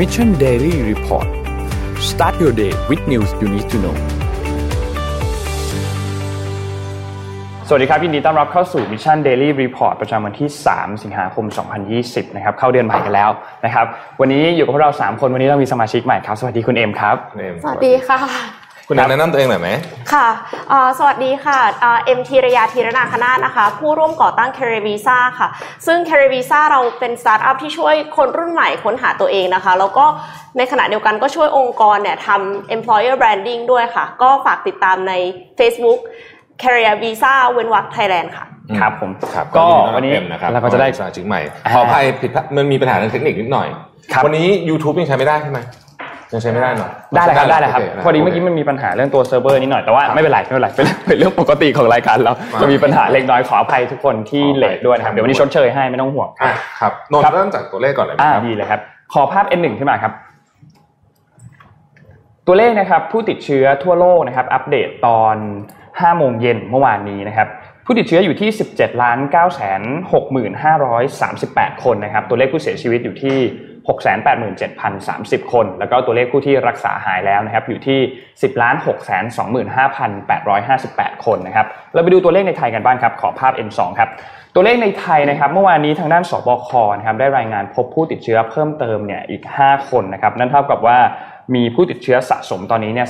Mission Daily Report start your day with news you need to know สวัสดีครับ ยินดีต้อนรับเข้าสู่ Mission Daily Report ประจำวันที่ 3 สิงหาคม 2020 นะครับ เข้าเดือนใหม่กันแล้วนะครับ วันนี้อยู่กับพวกเรา 3 คน วันนี้เรามีสมาชิกใหม่ครับ สวัสดีคุณเอ็มครับคุณเอ็มสวัสดีค่ะ คุณเอ็มแนะนำตัวเองหน่อยไหมค่ะเอ่อสวัสดีค่ะเอ่อเอ็มธีรยาธีรนาคนาถนะคะ ผู้ร่วมก่อตั้ง c a r e v i s a ค่ะ ซึ่ง c a r e v i s a เราเป็นสตาร์ทอัพที่ช่วยคนรุ่นใหม่ค้นหาตัวเองนะคะ แล้วก็ในขณะเดียวกันก็ช่วยองค์กรเนี่ยทำ employer branding ด้วยค่ะ ก็ฝากติดตามใน Facebook CareerVisa เว้นวรรคไทยแลนด์ค่ะครับผมครับก็วันนี้ยินดีต้อรับเอ็มนะครับเราก็จะได้สมาชิกใหม่อ่าขออภัยผิดพลาดมันมีปัญหาทางเทคนิคนิดหน่อยครับวันนี้ YouTube ยังใช้ไม่ได้ใช่ไหม ยังใช้ไม่ได้เนาะได้เลยครับได้เลยครับโนะพอดีเมื่อกี้มันมีปัญหาเรื่องตัวเซิร์ฟเวอร์นิดหน่อยแต่ว่าไม่เป็นไรไม่เป็นไรเป็นเป็นเรื่องปกติิของรายการเรามาจะมีปัญหาเล็กน้อยขออภัยทุกคนที่ขออภัยเลทด้วยนะครับเดี๋ยววันนี้ชดเชยให้ไม่ต้องห่วงอะครับนนครับท์เริ่มจากตัวเลขก่อนเลยไหมอ่าครับดีเลยครับ ขอภาพ N1 ขึ้นมาครับ ตัวเลขนะครับผู้ติดเชื้อทั่วโลกนะครับ อัปเดตตอน5โมงเย็นเมื่อวานนี้นะครับผู้ติดเชื้ออยู่ที่ 17ล้าน9แสน6538 คนนะครับ ตัวเลขผู้เสียชีวิตอยู่ที่ 687,030 คน แล้วก็ตัวเลขผู้ที่รักษาหายแล้วนะครับอยู่ที่ 10ล้าน625,858 คนนะครับเราไปดูตัวเลขในไทยกันบ้างครับ ขอภาพ N2 ครับตัวเลขในไทยนะครับเมื่อวานนี้ทางด้านสบคนะครับได้รายงานพบผู้ติดเชื้อเพิ่มเติมเนี่ยอีก 5 คนนะครับนั่นเท่ากับว่ามีผู้ติดเชื้อสะสมตอนนี้เนี่ย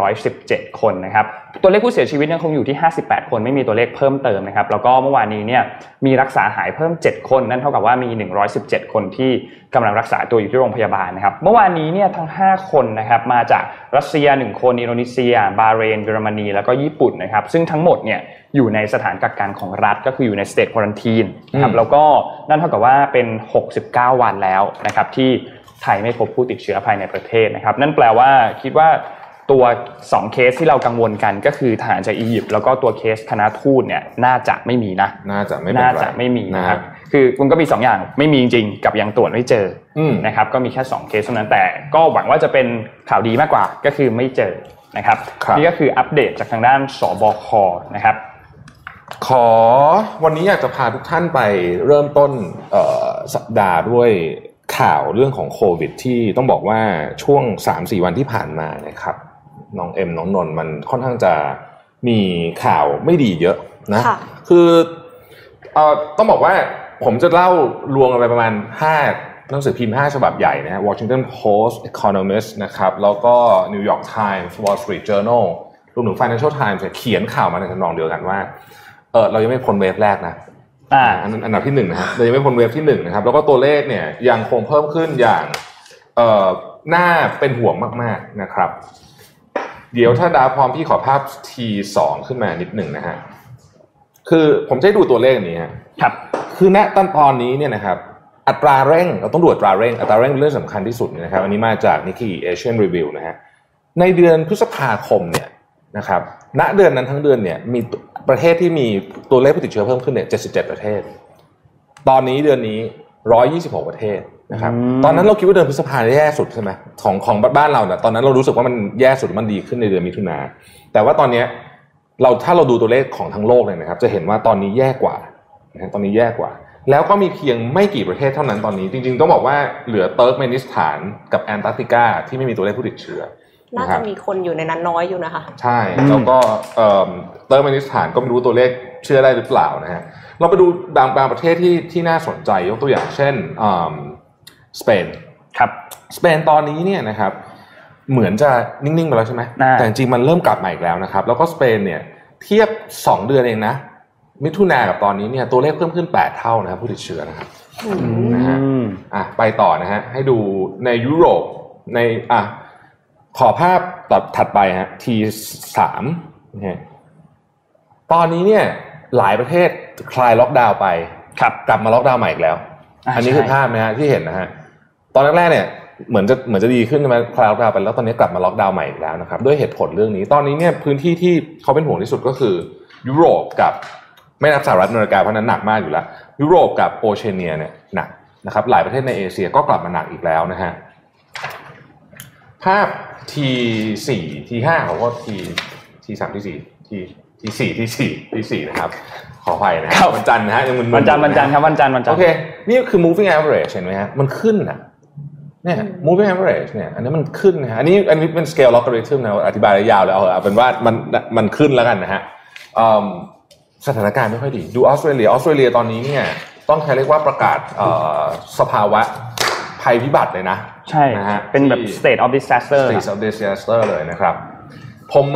3,317 คนนะครับ ตัวเลขผู้เสียชีวิตยังคงอยู่ที่ 58 คนไม่มีตัวเลขเพิ่มเติมนะครับ แล้วก็เมื่อวานนี้เนี่ยมีรักษาหายเพิ่ม 7 คน นั่นเท่ากับว่ามี 117 คนที่กำลังรักษาตัวอยู่ที่โรงพยาบาลนะครับ เมื่อวานนี้เนี่ยทั้ง 5 คนนะครับมาจากรัสเซีย 1 คน อินโดนีเซีย บาห์เรน เยอรมนี แล้วก็ญี่ปุ่นนะครับ ซึ่งทั้งหมดเนี่ยอยู่ในสถานกักกันของรัฐก็คืออยู่ใน state quarantine นะครับ แล้วก็นั่นเท่ากับว่าเป็น 69 วันแล้วนะครับที่ไทยไม่พบผู้ติดเชื้อภายในประเทศนะครับ นั่นแปลว่าคิดว่า ตัว 2 เคสที่เรากังวลกันก็คือทหารจากอียิปต์แล้วก็ตัวเคสคณะทูตเนี่ยน่าจะไม่มีนะ น่าจะไม่เป็นน่าไรจะไม่มีนะครับนะคือมันก็มี 2 อย่างไม่มีจริงๆ กับยังตรวจไม่เจออมนะครับก็มีแค่ 2 เคสเท่านั้นแต่ก็หวังว่าจะเป็นข่าวดีมากกว่าก็คือไม่เจอนะครับครับนี่ก็คืออัปเดตจากทางด้านสบคนะครับขอวันนี้อยากจะพาทุกท่านไปเริ่มต้นเอ่อสัปดาห์ด้วยข่าวเรื่องของโควิดที่ต้องบอกว่าช่วง 3-4 วันที่ผ่านมานะครับ น้องเอ็มน้องนนท์มันค่อนข้างจะมีข่าวไม่ดีเยอะนะค่ะคือเอ่อต้องบอกว่าผมจะเล่ารวมกันไปประมาณ5หนังสือพิมพ์ 5 ฉบับใหญ่นะฮะ Washington Post Economist นะครับ แล้วก็ New York Times Wall Street Journal รวมถึง Financial Times เนี่ยเขียนข่าวมาในทำนองเดียวกันว่าเออเรายังไม่พ้นเวฟแรกนะอ่าอันนั้นอันดับที่หนึ่งนะครับเรายังไม่พ้นเวฟที่หนึ่งนะครับ แล้วก็ตัวเลขเนี่ยยังคงเพิ่มขึ้นอย่างเอ่อน่าเป็นห่วงมาก ๆนะครับ เดี๋ยวถ้าดาพร้อมพี่ขอภาพ T2 ขึ้นมานิดหนึ่งนะฮะคือผมจะให้ดูตัวเลขนี้ฮะครับ คือณตอนตอนนี้เนี่ยนะครับอัตราเร่งเราต้องดูอัตราเร่งอัตราเร่งเป็นเรื่องสำคัญที่สุดนะครับ อันนี้มาจาก Nikkei Asian Review นะฮะในเดือนพฤษภาคมเนี่ยนะครับ ณเดือนนั้นทั้งเดือนเนี่ยมีประเทศที่มีตัวเลขผู้ติดเชื้อเพิ่มขึ้นเนี่ย77 ประเทศ ตอนนี้เดือนนี้ 126 ประเทศ นะครับอืมตอนนั้นเราคิดว่าเดือนพฤษภาแย่สุดใช่ไหมของของบ้านเราเนี่ยตอนนั้นเรารู้สึกว่ามันแย่สุดมันดีขึ้นในเดือนมิถุนาแต่ว่าตอนเนี้ยเราถ้าเราดูตัวเลขของทั้งโลกเลยนะครับ จะเห็นว่าตอนนี้แย่กว่านะฮะตอนนี้แย่กว่า แล้วก็มีเพียงไม่กี่ประเทศเท่านั้นตอนนี้ จริง ๆ ต้องบอกว่าเหลือเติร์กเมนิสถานกับแอนตาร์กติกาที่ไม่มีตัวเลขผู้ติดเชื้อนะครัจะบมีคนอยู่ในนั้นน้อยอยู่นะคะ ใช่แล้วก็เอ่อเติร์กเมนิสถานก็ไม่รู้ตัวเลขเชื่อได้หรือเปล่านะฮะเราไปดูบางบางประเทศที่ที่น่าสนใจยกตัวอย่างเช่นอ่า สเปนครับสเปนตอนนี้เนี่ยนะครับเหมือนจะนิ่งๆไปแล้วใช่ไหมอ่าแต่จริงๆมันเริ่มกลับมาอีกแล้วนะครับ แล้วก็สเปนเนี่ยเทียบ 2 เดือนเองนะ มิถุนากับตอนนี้เนี่ยตัวเลขเพิ่มขึ้น 8 เท่านะครับผู้ติดเชื้อนะครับนะฮะอืมอะไปต่อนะฮะให้ดูในยุโรปในอะขอภาพต่อถัดไปฮะ T สามนะฮะตอนนี้เนี่ยหลายประเทศคลายล็อกดาวน์ไปครับกลับมาล็อกดาวน์ใหม่อีกแล้วอ่าอันนี้คือใช่ภาพนะฮะที่เห็นนะฮะ ตอนแรกๆเนี่ยเหมือนจะเหมือนจะดีขึ้นใช่ไหมคลายล็อกดาวน์ไปแล้วตอนนี้กลับมาล็อกดาวน์ใหม่อีกแล้วนะครับด้วยเหตุผลเรื่องนี้ ตอนนี้เนี่ยพื้นที่ที่เขาเป็นห่วงที่สุดก็คือยุโรปกับไม่นับสหรัฐอเมริกาเพราะนั้นหนักมากอยู่แล้ว ยุโรปกับโอเชียเนียเนี่ยหนักนะครับหลายประเทศในเอเชียก็กลับมาหนักอีกแล้วนะฮะภาพ T สี่ T ห้าเขาก็ T T สาม T สี่ T T สี่ T สี่ T สี่นะครับขออภัยนะคครัรับบวันจันทร์นะฮะยังมึนๆวันจันทร์อยู่วันจันทร์ครับวันจันทร์วันจันทโอร์เคนี่คือ moving average เห็นไหมฮะมันขึ้นอะ เนี่ย moving average เนี่ยอันนี้มันขึ้นนะฮะอันนี้อันนี้เป็น scale logarithm นะอธิบายยาวเลยเอาเป็นว่ามันมันขึ้นแล้วกันนะฮะสถานการณ์ไม่ค่อยดี ดูออสเตรเลียออสเตรเลียตอนนี้เนี่ยต้องใช้เรียกว่าประกาศสภาวะภัยพิบัติเลยนะ ใช่นะฮะเป็นแบบ state of disaster state of disaster เลยนะครับ ผม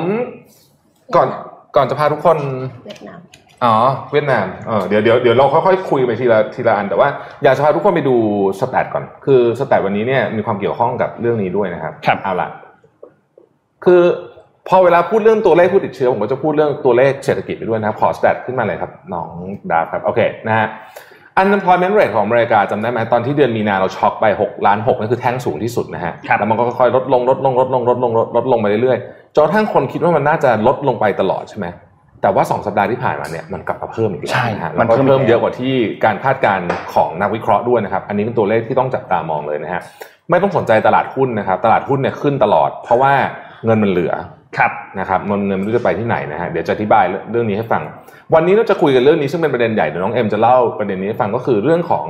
ก่อนก่อนจะพาทุกคนเวียดนาม อ๋อเวียดนามเออเดี๋ยวเดี๋ยวเดี๋ยวเราค่อยๆคุยไปทีละทีละอัน แต่ว่าอยากจะพาทุกคนไปดู stat ก่อน คือ stat วันนี้เนี่ยมีความเกี่ยวข้องกับเรื่องนี้ด้วยนะครับครับเอาละคือพอเวลาพูดเรื่องตัวเลขผู้ติดเชื้อผมก็จะพูดเรื่องตัวเลขเศรษฐกิจไปด้วยนะครับขอ stat ขึ้นมาเลยครับน้องดาครับโอเคนะฮะ unemployment rate ของอเมริกาจำได้ไหมตอนที่เดือนมีนาเราช็อกไป6ล้าน6นั่นคือแท่งสูงที่สุดนะฮะแล้วมันก็ค่อยๆลดลงลดลงลดลงลดลงลดลงไปเรื่อยๆจนทั้งคนคิดว่ามันน่าจะลดลงไปตลอดใช่ไหม แต่ว่า 2 สัปดาห์ที่ผ่านมาเนี่ยมันกลับมาเพิ่มอีกแล้วนะฮะมันเพิ่มเยอะกว่าที่การคาดการณ์ของนักวิเคราะห์ด้วยนะครับ อันนี้เป็นตัวเลขที่ต้องจับตามองเลยนะฮะไม่ต้องสนใจตลาดหุ้นนะครับ ตลาดหุ้นเนี่ยขึ้นตลอด เพราะว่าเงินมันเหลือครับนะครับเงินเงินไม่รู้จะไปที่ไหนนะฮะเดี๋ยวจะอธิบายเรื่องนี้ให้ฟัง วันนี้เราจะคุยกันเรื่องนี้ซึ่งเป็นประเด็นใหญ่เดี๋ยวน้องเอ็มจะเล่าประเด็นนี้ให้ฟังก็คือเรื่องของ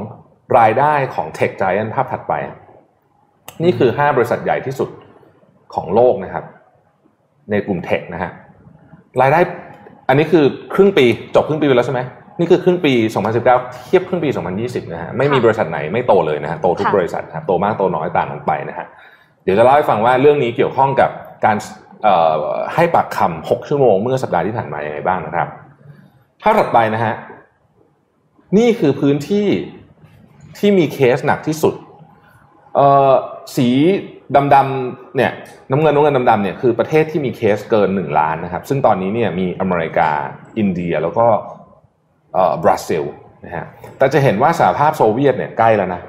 รายได้ของเทคไจแอนภาพถัดไป นี่คือ 5 บริษัทใหญ่ที่สุดของโลกนะครับ ในกลุ่มเทคนะฮะรายได้ อันนี้คือครึ่งปีจบครึ่งปีไปแล้วใช่ไหมนี่คือครึ่งปี 2019 เทียบครึ่งปี 2020 นะฮะไม่มีบริษัทไหนไม่โตเลยนะฮะโตทุกบริษัทครับโตมากโตน้อยต่างกันไปนะฮะเดี๋ยวจะเล่าให้ฟังว่าเรื่องนี้เกี่ยวข้องกับการให้ปากคำ6ชั่วโมงเมื่อสัปดาห์ที่ผ่านมาอย่างไรบ้างนะครับภาพถัดไปนะฮะนี่คือพื้นที่ที่มีเคสหนักที่สุดสี ดำๆเนี่ยน้ำเงินน้ำเงินดำๆเนี่ยคือประเทศที่มีเคสเกินหนึ่งล้านนะครับ ซึ่งตอนนี้เนี่ยมีอเมริกาอินเดียแล้วก็บราซิลนะฮะแต่จะเห็นว่าสหภาพโซเวียตเนี่ยใกล้แล้วนะ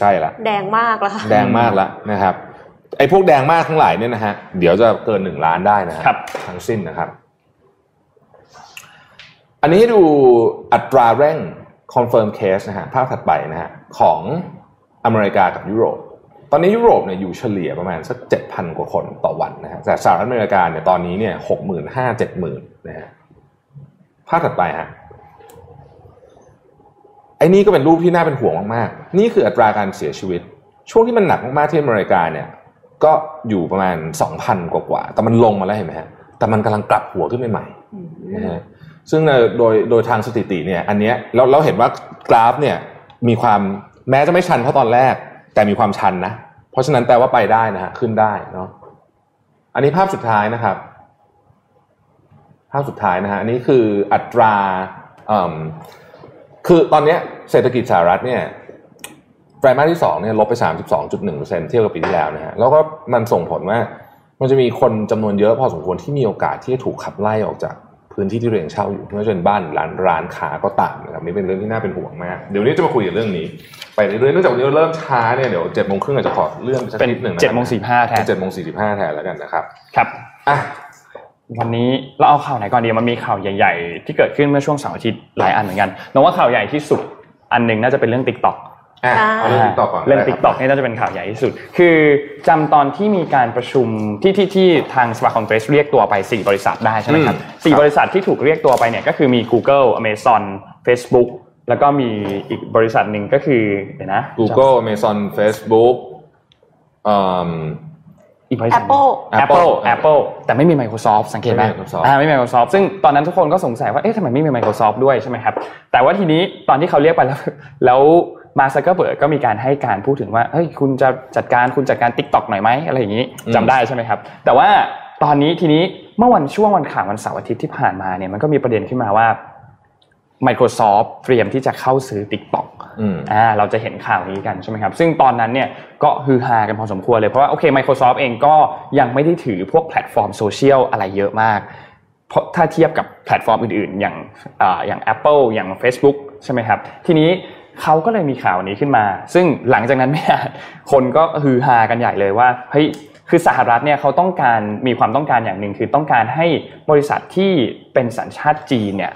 ใกล้ละแดงมากแล้วแดงมากแล้วนะครับไอ้พวกแดงมากทั้งหลายเนี่ยนะฮะเดี๋ยวจะเกินหนึ่งล้านได้นะครับทั้งสิ้นนะครับ อันนี้ให้ดูอัตราเร่ง confirm case นะฮะภาพถัดไปนะฮะของอเมริกากับยุโรป ตอนนี้ยุโรปเนี่ยอยู่เฉลี่ยประมาณสักเจ็ดพันกว่าคนต่อวันนะฮะแต่สหรัฐอเมริกาเนี่ยตอนนี้เนี่ยหกหมื่นห้าเจ็ดหมื่นนะฮะภาพถัดไปฮะไอ้นี่ก็เป็นรูปที่น่าเป็นห่วงมากๆ นี่คืออัตราการเสียชีวิต ช่วงที่มันหนักมากๆที่อเมริกาเนี่ย ก็อยู่ประมาณสองพันกว่าๆแต่มันลงมาแล้วเห็นไหมฮะแต่มันกำลังกลับหัวขึ้นใหม่ๆนะฮะซึ่งโดยโดยทางสถิติเนี่ย อันเนี้ยเราเราเห็นว่ากราฟเนี่ยมีความแม้จะไม่ชันเท่าตอนแรก แต่มีความชันนะ เพราะฉะนั้นแปลว่าไปได้นะฮะขึ้นได้เนาะอันนี้ภาพสุดท้ายนะครับ ภาพสุดท้ายนะฮะอันนี้คืออัตราคือตอนนี้เศรษฐกิจสหรัฐเนี่ยไตรมาสที่สองเนี่ยลบไป 32.1%เทียบกับปีที่แล้วนะฮะแล้วก็มันส่งผลว่ามันจะมีคนจำนวนเยอะพอสมควรที่มีโอกาสที่จะถูกขับไล่ออกจาก พื้นที่ที่เรียนเช่าอยู่ไม่ว่าจะเป็นบ้านร้านร้านค้าก็ตามนะครับนี่เป็นเรื่องที่น่าเป็นห่วงมาก เดี๋ยวนี้จะมาคุยกันเรื่องนี้ ไปเรื่อยๆเนื่องจากวันนี้เริ่มช้าเนี่ยเดี๋ยวเจ็ดโมงครึ่งอาจจะขอเลื่อนไปสักนิดหนึ่งเจ็ดโมงสี่ห้าแทนเจ็ดโมงสี่สิบห้าแทนแล้วกันนะครับครับอะวันนี้เราเอาข่าวไหนก่อนดีมันมีข่าวใหญ่ ๆ ที่เกิดขึ้นเมื่อช่วงเสาร์อาทิตย์หลายอันเหมือนกันน้องว่าข่าวใหญ่ที่สุดอันหนึ่งน่าจะเป็นเรื่อง TikTok เรื่อง TikTok ก่อนเรื่อง TikTok นี่น่าจะเป็นข่าวใหญ่ที่สุด คือจำตอนที่มีการประชุมที่ที่ที่ทางสภาคอนเกรสเรียกตัวไป 4 บริษัทได้ใช่ไหมครับสี่บริษัทที่ถูกเรียกตัวไปเนี่ยก็คือมี Google Amazon Facebook แล้วก็มีอีกบริษัทหนึ่งก็คือเดี๋ยวนะ Google Amazon Facebook อีกบริษัท Apple Apple Apple แต่ไม่มี Microsoft สังเกตไหมอ่าไม่มี Microsoft ซึ่งตอนนั้นทุกคนก็สงสัยว่าเอ๊ะทำไมไม่มี Microsoft ด้วยใช่ไหมครับแต่ว่าทีนี้ตอนที่เขาเรียกไปแล้วแล้ว มาร์ก ซักเกอร์เบิร์กก็มีการให้การพูดถึงว่าเฮ้ยคุณจะจัดการคุณจัดการ TikTok หน่อยไหมอะไรอย่างนี้จำได้ใช่ไหมครับ แต่ว่าตอนนี้ทีนี้เมื่อวันช่วงวันข่าววันเสาร์อาทิตย์ที่ผ่านมาเนี่ยมันก็มีประเด็นขึ้นมาว่า Microsoft เตรียมที่จะเข้าซื้อ TikTok อ่าเราจะเห็นข่าวนี้กันใช่ไหมครับ ซึ่งตอนนั้นเนี่ยก็ฮือฮากันพอสมควรเลย เพราะว่าโอเค Microsoft เองก็ยังไม่ได้ถือพวกแพลตฟอร์มโซเชียลอะไรเยอะมาก เพราะถ้าเทียบกับแพลตฟอร์มอื่นๆ อย่างอ่าอย่าง Apple อย่าง Facebook ใช่ไหมครับ ทีนี้ เขาก็เลยมีข่าวนี้ขึ้นมา ซึ่งหลังจากนั้นไม่นานคนก็ฮือฮากันใหญ่เลยว่าเฮ้ยคือสหรัฐเนี่ยเขาต้องการมีความต้องการอย่างหนึ่งคือต้องการให้บริษัทที่เป็นสัญชาติจีนเนี่ย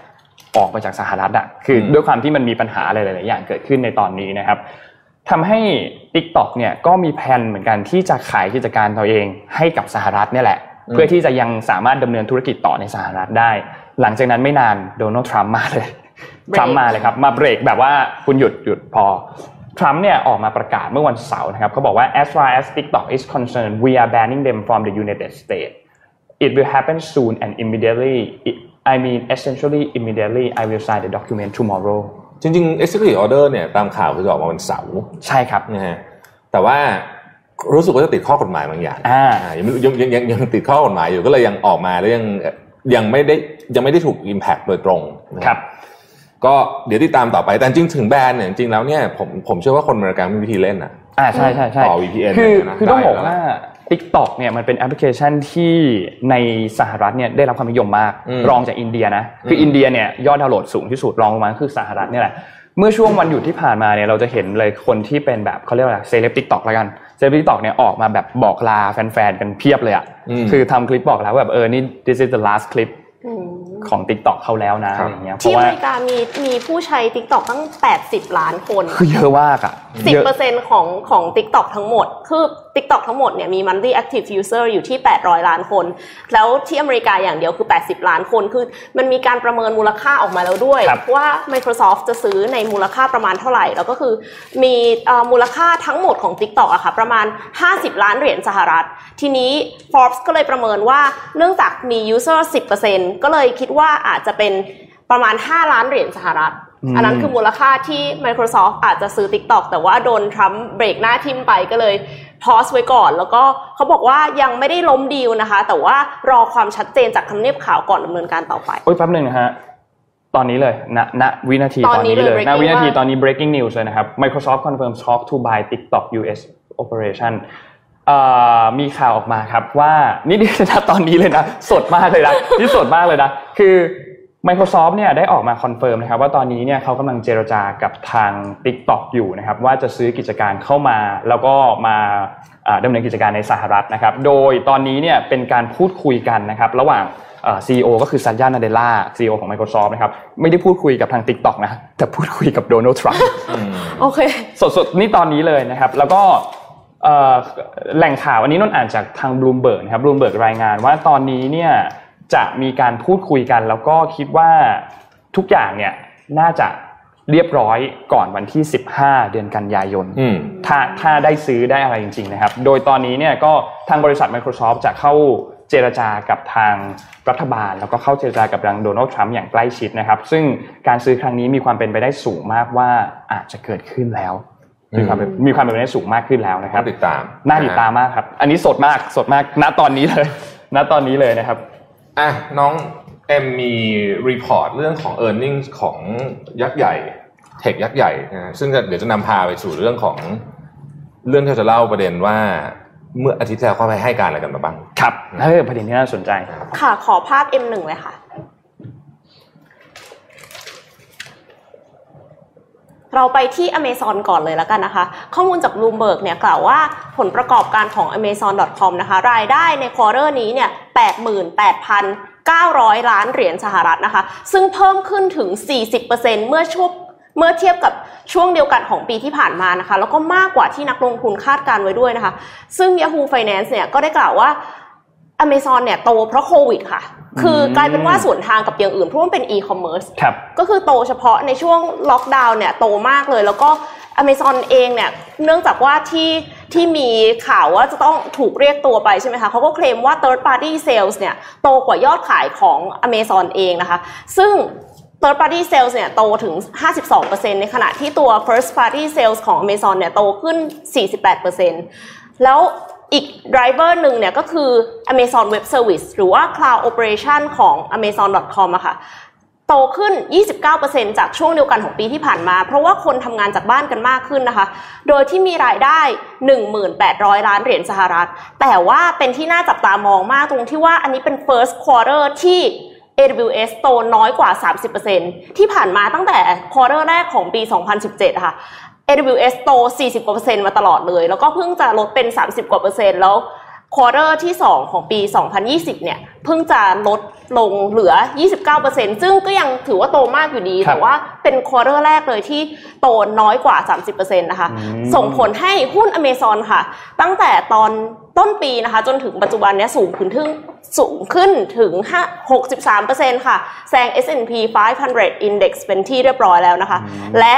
ออกไปจากสหรัฐอะคือด้วยความที่มันมีปัญหาอะไรหลาย ๆ อย่างเกิดขึ้นในตอนนี้นะครับทำให้ TikTok เนี่ยก็มีแผนเหมือนกันที่จะขายกิจการตัวเองให้กับสหรัฐเนี่ยแหละ เพื่อที่จะยังสามารถดำเนินธุรกิจต่อในสหรัฐได้ หลังจากนั้นไม่นานโดนัลด์ทรัมป์มาเลย ทรัมป์มาเลยครับมาเบรกแบบว่าคุณหยุดหยุดพอทรัมป์เนี่ยออกมาประกาศเมื่อวันเสาร์นะครับเขาบอกว่า as far as TikTok is concerned we are banning them from the United States it will happen soon and immediately I mean essentially immediately I will sign the document tomorrow จริงๆ executive order เนี่ยตามข่าวคือจะออกมาวันเสาร์ใช่ครับนะฮะแต่ว่ารู้สึกว่าจะติดข้อกฎหมายบางอย่างอ่าอ่ายังไม่ยังยังยังยังติดข้อกฎหมายอยู่ก็เลยยังออกมาแล้วยังยังไม่ได้ยังไม่ได้ถูก impact โดยตรงนะคครับ ก็เดี๋ยวติดตามต่อไปแต่จริงๆถึงแบนเนี่ยจริงๆแล้วเนี่ยผมผมเชื่อว่าคนอเมริกันมีวิธีเล่นนะอ่าใช่ใช่ใช่ต่อ VPN คือเนี่ยนะคือต้องได้บอกแล้วว่า TikTok เนี่ยมันเป็นแอปพลิเคชันที่ในสหรัฐเนี่ยได้รับความนิยมมากอืมรองจากอินเดียนะคืออมอินเดียเนี่ยยอดดาวน์โหลดสูงที่สุดรองลงมาคือสหรัฐเนี่ยแหละเมื่อช่วงวันหยุดที่ผ่านมาเนี่ยเราจะเห็นเลยคนที่เป็นแบบเขาเรียกว่าอะไรเซเลบ TikTok แล้วกันเซเลบ TikTok เนี่ยออกมาแบบบอกลาแฟนๆกันเพียบเลยอะอืมคือทำคลิปบอกแล้วว่าแบบเออนี่ this is the last clip อืมของ TikTok เขาแล้วนะครัอะไรอย่างเงี้ยเพที่ราะอเมริกามีมีผู้ใช้ TikTok ตั้ง 80 ล้านคนคือเยอะมากอะเยอะ10%ของของ TikTok ทั้งหมด คือ TikTok ทั้งหมดเนี่ยมี monthly active user อยู่ที่ 800 ล้านคน แล้วที่อเมริกาอย่างเดียวคือ 80 ล้านคนคือมันมีการประเมินมูลค่าออกมาแล้วด้วยครับว่า Microsoft จะซื้อในมูลค่าประมาณเท่าไหร่ แล้วก็คือมีเอ่อมูลค่าทั้งหมดของ TikTok อะค่ะประมาณ 50 ล้านเหรียญสหรัฐ ทีนี้ Forbes ก็เลยประเมินว่าเนื่องจากมี user 10%ก็เลยคิดว่าอาจจะเป็นประมาณ 5 ล้านเหรียญสหรัฐอืมอันนั้นคือมูลค่าที่ Microsoft อาจจะซื้อ TikTok แต่ว่าโดนทรัมป์เบรกหน้าทิมไปก็เลยพอสไว้ก่อน แล้วก็เขาบอกว่ายังไม่ได้ล้มดีลนะคะ แต่ว่ารอความชัดเจนจากทำเนียบขาวก่อนดำเนินการต่อไปโอ้ยแป๊บหนึ่งนะฮะตอนนี้เลยณณวินาทีตตออนนนี้นี้เลยเลยณ breaking วินาทีว่าตอนนี้ breaking news เลยนะครับ Microsoft confirms talk to buy TikTok US operation เอ่อ มีข่าวออกมาครับว่านี่นี่นะตอนนี้เลยนะสดมากเลยนะนี่สดมากเลยนะคือ Microsoft เนี่ยได้ออกมา confirm นะครับว่าตอนนี้เนี่ยเขากำลังเจรจากับทาง TikTok อยู่นะครับว่าจะซื้อกิจการเข้ามา แล้วก็มาอ่าดำเนินกิจการในสหรัฐนะครับโดยตอนนี้เนี่ยเป็นการพูดคุยกันนะครับระหว่างซีอีโอก็คือสัตยานาเดลลาซีอีโอของ Microsoft นะครับไม่ได้พูดคุยกับทาง TikTok นะแต่พูดคุยกับโดนัลด์ทรัมป์โอเคสดๆนี่ตอนนี้เลยนะครับแล้วก็เอ่อ แหล่งข่าวอันนี้นนท์อ่านจากทางบลูมเบิร์กนะครับบลูมเบิร์กรายงานว่าตอนนี้เนี่ยจะมีการพูดคุยกัน แล้วก็คิดว่าทุกอย่างเนี่ยน่าจะเรียบร้อยก่อนวันที่ 15 เดือนกันยายนอืมถ้าถ้าได้ซื้อได้อะไรจริง ๆนะครับ โดยตอนนี้เนี่ยก็ทางบริษัท Microsoft จะเข้าเจรจากับทางรัฐบาล แล้วก็เข้าเจรจากับทางโดนัลด์ทรัมป์อย่างใกล้ชิดนะครับ ซึ่งการซื้อครั้งนี้มีความเป็นไปได้สูงมากว่าอาจจะเกิดขึ้นแล้ว มีความเป็นมีความเป็นไปได้สูงมากขึ้นแล้วนะครับน่าติดตามน่าติดตามมากครับ อันนี้สดมากสดมากณตอนนี้เลยณตอนนี้เลยนะครับอะน้องเอ็มมีรีพอร์ตเรื่องของ e a r n i n g ของยักษ์ใหญ่ tech ยักษ์ใหญ่นะซึ่งจะเดี๋ยวจะนำพาไปสู่เรื่องของเรื่องที่เราจะเล่าประเด็นว่าเมื่ออาทิตย์ที่แล้วเขาไปให้การอะไรกันมาบ้าง ครับเออประเด็นที่น่าสนใจ ค่ะ ขอภาพ M1 เลยค่ะ เราไปที่ Amazon ก่อนเลยแล้วกันนะคะ ข้อมูลจาก Bloomberg เนี่ยกล่าวว่าผลประกอบการของ Amazon.com นะคะ รายได้ใน quarter นี้เนี่ย88,900 ล้านเหรียญสหรัฐนะคะ ซึ่งเพิ่มขึ้นถึง 40%เมื่อช่วงเมื่อเทียบกับช่วงเดียวกันของปีที่ผ่านมานะคะ แล้วก็มากกว่าที่นักลงทุนคาดการไว้ด้วยนะคะ ซึ่ง Yahoo Finance เนี่ยก็ได้กล่าวว่า Amazon เนี่ยโตเพราะโควิดค่ะ คือกลายเป็นว่าสวนทางกับอย่างอื่นเพราะมันเป็นอีคอมเมิร์ซครับก็คือโตเฉพาะในช่วงล็อกดาวน์เนี่ยโตมากเลย แล้วก็ Amazon เองเนี่ยเนื่องจากว่าที่ที่มีข่าวว่าจะต้องถูกเรียกตัวไปใช่ไหมคะเขาก็เคลมว่า third party sales เนี่ยโตกว่ายอดขายของ Amazon เองนะคะ ซึ่ง third party sales เนี่ยโตถึง 52%ในขณะที่ตัว first party sales ของ Amazon เนี่ยโตขึ้น 48%แล้ว อีก driver หนึ่งเนี่ยก็คือ Amazon Web Service หรือว่า cloud operation ของ amazon.com อะค่ะโตขึ้น 29%จากช่วงเดียวกันของปีที่ผ่านมา เพราะว่าคนทำงานจากบ้านกันมากขึ้นนะคะ โดยที่มีรายได้ 1,800 ล้านเหรียญสหรัฐ แต่ว่าเป็นที่น่าจับตามองมากตรงที่ว่าอันนี้เป็น first quarter ที่ AWS โตน้อยกว่า 30%ที่ผ่านมาตั้งแต่ quarter แรกของปี 2017 ค่ะ AWS โต 40กว่าเปอร์เซ็นต์มาตลอดเลย แล้วก็เพิ่งจะลดเป็น 30 กว่าเปอร์เซ็นต์แล้ว quarter ที่ 2 ของปี 2020 เนี่ย เพิ่งจะลดลงเหลือ 29%ซึ่งก็ยังถือว่าโตมากอยู่ดีครับแต่ว่าเป็นควอเตอร์แรกเลยที่โตน้อยกว่า 30%นะคะอืมส่งผลให้หุ้น Amazon ค่ะ ตั้งแต่ตอนต้นปีนะคะ จนถึงปัจจุบันเนี้ยสูงขึ้นถึงสูงขึ้นถึง5 63%ค่ะ แซง S&P 500 Index เป็นที่เรียบร้อยแล้วนะคะ และ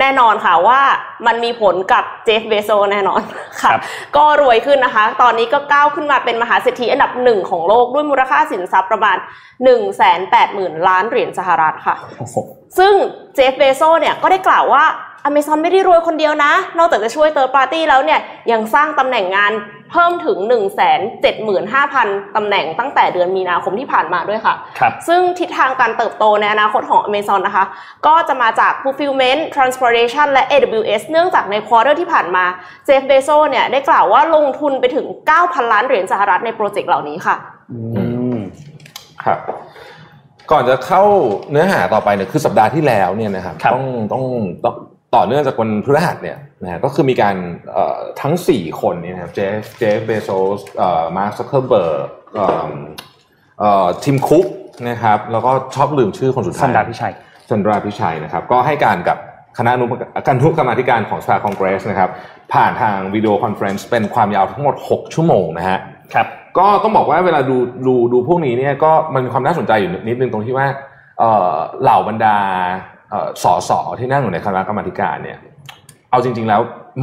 แน่นอนค่ะว่ามันมีผลกับเจฟเบโซแน่นอนค่ะครับก็รวยขึ้นนะคะ ตอนนี้ก็ก้าวขึ้นมาเป็นมหาเศรษฐีอันดับหนึ่งของโลกด้วยมูลค่าสินทรัพย์ประมาณ 1 8 0 0 0 0 ล้านเหรียญสหรัฐค่ะโอ้โหซึ่งเจฟฟ์ เบโซส เนี่ยก็ได้กล่าวว่า Amazon ไม่ได้รวยคนเดียวนะ นอกจากจะช่วยเต r ร์ปาร์ตี้แล้วเนี่ย ยังสร้างตำแหน่งงานเพิ่มถึง 1 7 5 0 0 0 ตำแหน่งตั้งแต่เดือนมีนาคมที่ผ่านมาด้วยค่ะครับซึ่งทิศทางการเติบโตในอนาคตของ Amazon นะคะ ก็จะมาจาก fulfillment transportation และ AWS เนื่องจากใน quarter ที่ผ่านมาเจฟฟ์ เบโซส เนี่ยได้กล่าวว่าลงทุนไปถึง 9,000 ล้านเหรียญสหรัฐใน project เหล่านี้ค่ะอืมครับก่อนจะเข้าเนื้อหาต่อไปเนี่ยคือสัปดาห์ที่แล้วเนี่ยนะครับครับต้องต้องต้อง ต่อเนื่องจากวันพฤหัสเนี่ยนะฮะก็คือมีการเอ่อทั้ง 4 คนเนี่ยนะครับเจฟเจฟเบโซสเอ่อมาร์คซักเคอร์เบิร์กเอ่อเอ่อทิมคุกนะครับแล้วก็ชอบลืมชื่อคนสุดท้ายซันดาร์ พิชัย ซันดาร์ พิชัยนะครับ ก็ให้การกับคณะอนุการทุกกรรมาธิการของสภาคองเกรสนะครับ ผ่านทาง video conference เป็นความยาวทั้งหมด 6 ชั่วโมงนะฮะครับก็ต้องบอกว่าเวลาดูดูดูพวกนี้เนี่ยก็มันมีความน่าสนใจอยู่นิดนึงตรงที่ว่าเอ่อเหล่าบรรดาเอ่อ สอสอที่นั่งอยู่ในคณะกรรมาธิการเนี่ย เอาจริง ๆ แล้ว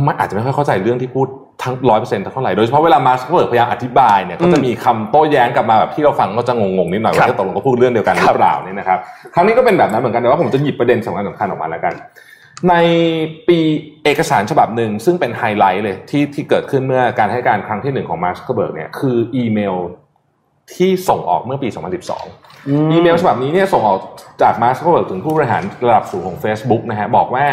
มันอาจจะไม่ค่อยเข้าใจเรื่องที่พูดทั้งร้อยเปอร์เซ็นต์เท่าไหร่ โดยเฉพาะเวลามาร์คเบิร์กพยายามอธิบายเนี่ยก็จะมีคำโต้แย้งกลับมาแบบที่เราฟังก็จะงงๆนิดหน่อยครับว่าจะตกลงก็พูดเรื่องเดียวกันหรือเปล่าเนี่ยนะครับ ครั้งนี้ก็เป็นแบบนั้นเหมือนกันแต่ว่าผมจะหยิบประเด็นสำคัญสำคัญออกมาแล้วกัน ในปีเอกสารฉบับหนึ่งซึ่งเป็นไฮไลท์เลยที่ที่เกิดขึ้นเมื่อการให้การครั้งที่หนึ่งของมาร์คเบิร์กเนี่ยคืออีเมล ที่ส่งออกเมื่อปี 2012 อีเมลฉบับนี้เนี่ยส่งออกจากมาร์คซักเบิร์กถึงผู้บริหารระดับสูงของ Facebook นะฮะบอกว่า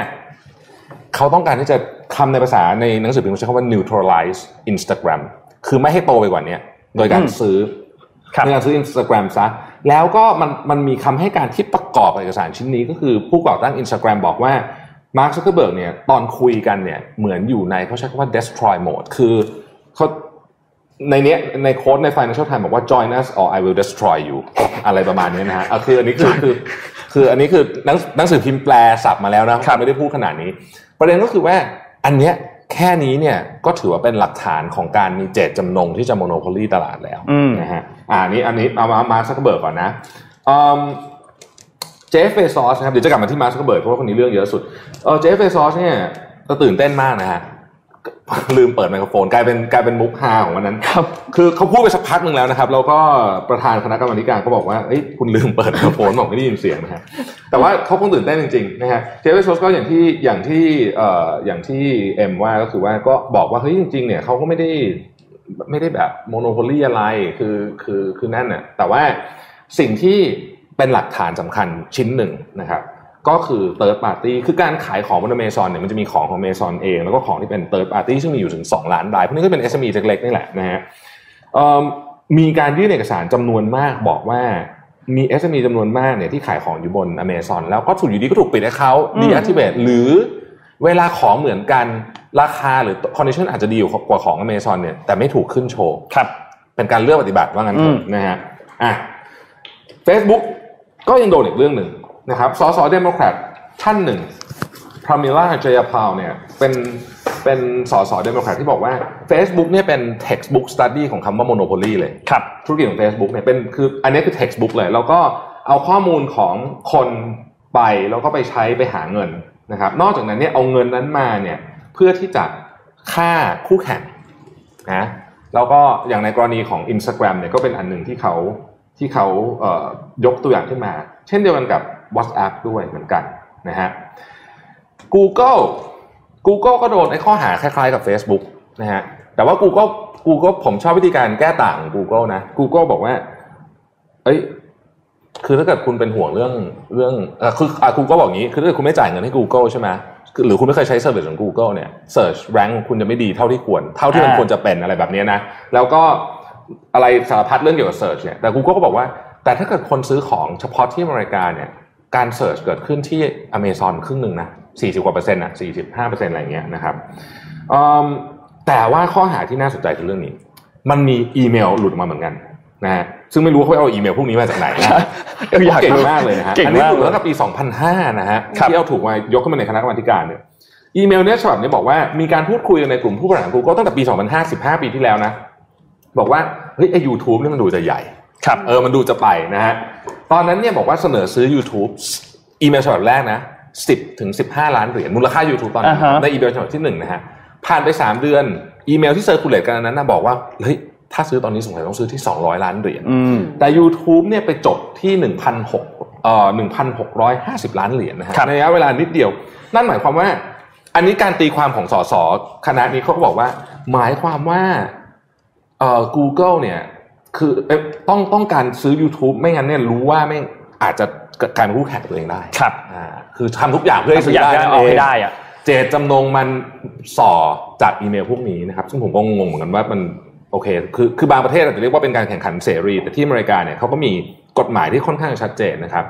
เขาต้องการที่จะทำในภาษาในหนังสือพิมพ์ใช้คำว่า neutralize Instagram คือไม่ให้โตไปกว่านี้โดยการอืมซื้อครับในการซื้อ Instagram ซะ แล้วก็มันมันมีคำให้การที่ประกอบเอกสารชิ้นนี้ก็คือผู้ก่อตั้ง Instagram บอกว่ามาร์คซักเบิร์กเนี่ยตอนคุยกันเนี่ยเหมือนอยู่ในเขาใช้คำว่า destroy mode คือเขา ในเนี้ยใน quote ใน Financial Times บอกว่า join us or I will destroy you อะไรประมาณนี้นะฮะเอาคืออันนี้คือคือคืออันนี้คือหนังหนังสือพิมพ์แปลศัพท์มาแล้วนะครับไม่ได้พูดขนาดนี้ ประเด็นก็คือว่าอันเนี้ยแค่นี้เนี่ยก็ถือว่าเป็นหลักฐานของการมีเจตจำนงที่จะ monopoly ตลาดแล้วอืมนะฮะอ่าอันนี้อันนี้เอามามาร์คซักเบิร์กก่อนนะเจฟเบซอสนะครับเดี๋ยวจะกลับมาที่มาร์คซักเบิร์กเพราะว่าคนนี้เรื่องเยอะสุดเออเจฟเบซอสเนี่ยก็ตื่นเต้นมากนะฮะ ลืมเปิดไมโครโฟนกลายเป็นกลายเป็นมุกฮาของวันนั้นครับ คือเขาพูดไปสักพักหนึ่งแล้วนะครับ แล้วก็ประธานคณะกรรมาธิการก็บอกว่าเอ้ยคุณลืมเปิดไมโครโฟนบอกไม่ได้ยินเสียงนะฮะแต่ว่าเขาคงตื่นเต้นจริงๆนะฮะเจฟเบซอสก็อย่างที่อย่างที่เอ่ออย่างที่เอ็มว่าก็คือว่าก็บอกว่าเฮ้ยจริงๆเนี่ยเขาก็ไม่ได้ไม่ได้แบบ monopoly อะไรคือคือคือนั่นน่ะแต่ว่าสิ่งที่เป็นหลักฐานสำคัญชิ้นหนึ่งนะครับ ก็คือ third party คือการขายของบน Amazon เนี่ยมันจะมีของของ Amazon เอง แล้วก็ของที่เป็น third party ซึ่งมีอยู่ถึง 2 ล้านรายพวกนี้ก็เป็น SME เล็กๆนี่แหละนะฮะเอิ่มมีการยื่นเอกสารจำนวนมากบอกว่ามี SME จำนวนมากเนี่ยที่ขายของอยู่บน Amazon แล้วก็ถูกอยู่ดีก็ถูกปิดให้เขาอืม deactivate หรือเวลาของเหมือนกันราคาหรือ condition อาจจะดีอยู่กว่าของ Amazon เนี่ยแต่ไม่ถูกขึ้นโชว์ครับ เป็นการเลือกปฏิบัติว่างั้นเถอะอืมนะฮะอะ Facebook ก็ยังโดนอีกเรื่องหนึ่ง นะครับสสเดโมแครตท่านหนึ่งพรามิล่าจายาปาลเนี่ยเป็นเป็นสสเดโมแครตที่บอกว่า Facebook เนี่ยเป็น textbook study ของคำว่า monopoly เลยครับธุรกิจของ Facebook เนี่ยเป็นคืออันนี้คือ textbook เลย แล้วก็เอาข้อมูลของคนไปแล้วก็ไปใช้ไปหาเงินนะครับนอกจากนั้นเนี่ยเอาเงินนั้นมาเนี่ยเพื่อที่จะฆ่าคู่แข่งนะแล้วก็อย่างในกรณีของ Instagram เนี่ยก็เป็นอันหนึ่งที่เขาที่เขาเอ่อยกตัวอย่างขึ้นมา เช่นเดียวกันกับ WhatsApp ด้วยเหมือนกันนะฮะ Google Google ก็โดนไอ้ข้อหาคล้ายๆกับ Facebook นะฮะ แต่ว่า Google Google ผมชอบวิธีการแก้ต่างของ Google นะ Google บอกว่า เอ้ย คือถ้าเกิดคุณเป็นห่วงเรื่องเรื่องเออคืออะ Google บอกอย่างนี้ คือถ้าเกิดคุณไม่จ่ายเงินให้ Google ใช่ไหมคือหรือคุณไม่เคยใช้เซอร์วิสของ Google เนี่ย Search Rank คุณจะไม่ดีเท่าที่ควร เท่าที่มันอ่าควรจะเป็นอะไรแบบนี้นะ แล้วก็อะไรสารพัดเรื่องเกี่ยวกับ Search เนี่ย แต่ Google ก็บอกว่า แต่ถ้าเกิดคนซื้อของเฉพาะที่อเมริกาเนี่ย การ Search เกิดขึ้นที่ Amazon ครึ่งหนึ่งนะ40กว่าเปอร์เซ็นต์อะ45เปอร์เซ็นต์อะไรเงี้ยนะครับอืมแต่ว่าข้อหาที่น่าสนใจคือเรื่องนี้ มันมีอีเมลหลุดออกมาเหมือนกันนะฮะซึ่งไม่รู้เขาไปเอาอีเมลพวกนี้มาจากไหนนะอยากเก่งรู้มากเลยนะฮะเก่งอันนี้มากถูกเลยตั้งแต่ปี 2005 นะฮะครับที่เอาถูกมายกขึ้นมาในคณะกรรมาธิการเนี่ยอีเมลเนี่ยฉบับนี้บอกว่ามีการพูดคุยกันในกลุ่มผู้บริหาร Google ตั้งแต่ปี 2005 15 ปีที่แล้วนะ บอกว่าเฮ้ยไอยูทูบนี่มันดูจะใหญ่ ครับเออมันดูจะไปนะฮะ ตอนนั้นเนี่ยบอกว่าเสนอซื้อ YouTube อีเมลฉบับแรกนะ10ถึง15ล้านเหรียญมูลค่า YouTube ตอนนี้อ่าฮะใน eBay ฉบับที่หนึ่งนะฮะผ่านไป3เดือนอีเมลที่ circulate กันอันนั้นนะบอกว่าเฮ้ยถ้าซื้อตอนนี้สงสัยต้องซื้อที่200ล้านเหรียญอืมแต่ YouTube เนี่ยไปจบที่1,600เอ่อ1,650ล้านเหรียญนะฮะครับในระยะเวลานิดเดียว นั่นหมายความว่า อันนี้การตีความของสสคณะนี้เขาก็บอกว่า หมายความว่าเอ่อ Google เนี่ย คือเอ๊ะต้องต้องการซื้อ YouTube ไม่งั้นเนี่ยรู้ว่าไม่งั้นอาจจะกลายเป็นคู่แข่งตัวเองได้ครับอ่าคือทำทุกอย่างเพื่อให้ทุซื้กออย่างได้จะนั่นเอาเอให้งได้อะเจตจำนงมันส่อจากอีเมลพวกนี้นะครับ ซึ่งผมก็งงเหมือนกันว่ามันโอเค คือคือบางประเทศอาจจะเรียกว่าเป็นการแข่งขันเสรี แต่ที่อเมริกาเนี่ยเขาก็มีกฎหมายที่ค่อนข้างชัดเจนนะครับ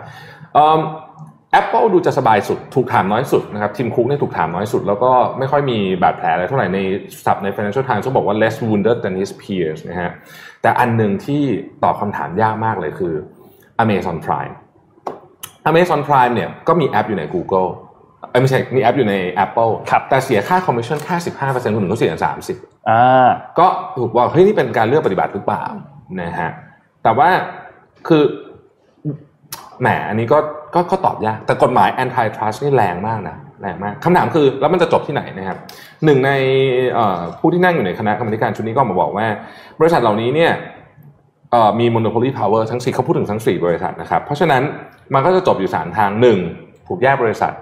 แอปเปิลดูจะสบายสุด ถูกถามน้อยสุดนะครับทีมคุกเนี่ยถูกถามน้อยสุด แล้วก็ไม่ค่อยมีบาดแผลอะไรเท่าไหร่ในศัพท์ใน Financial Times เขาบอกว่า less wounded than his peers นะฮะแต่อันหนึ่งที่ตอบคำถามยากมากเลยคือ Amazon Prime Amazon Prime เนี่ยก็มีแอปอยู่ใน Google เอ้ยไม่ใช่มีแอปอยู่ใน Apple ครับแต่เสียค่าคอมมิชชั่นแค่15%คนอื่นเขาเสียสามสิบอ่าก็ถูกว่าเฮ้ยนี่เป็นการเลือกปฏิบัติหรือเปล่านะฮะแต่ว่าคือแหมอันนี้ก็ ก็ก็ตอบยาก แต่กฎหมาย antitrust นี่แรงมากนะแรงมากคำถามคือแล้วมันจะจบที่ไหนนะครับหนึ่งในผู้ที่นั่งอยู่ในคณะกรรมการชุดนี้ก็มาบอกว่า บริษัทเหล่านี้เนี่ยเอ่อมี monopoly power ทั้งสี่เขาพูดถึงทั้งสี่บริษัทนะครับ เพราะฉะนั้นมันก็จะจบอยู่สามทางหนึ่งถูกแยกบริษัท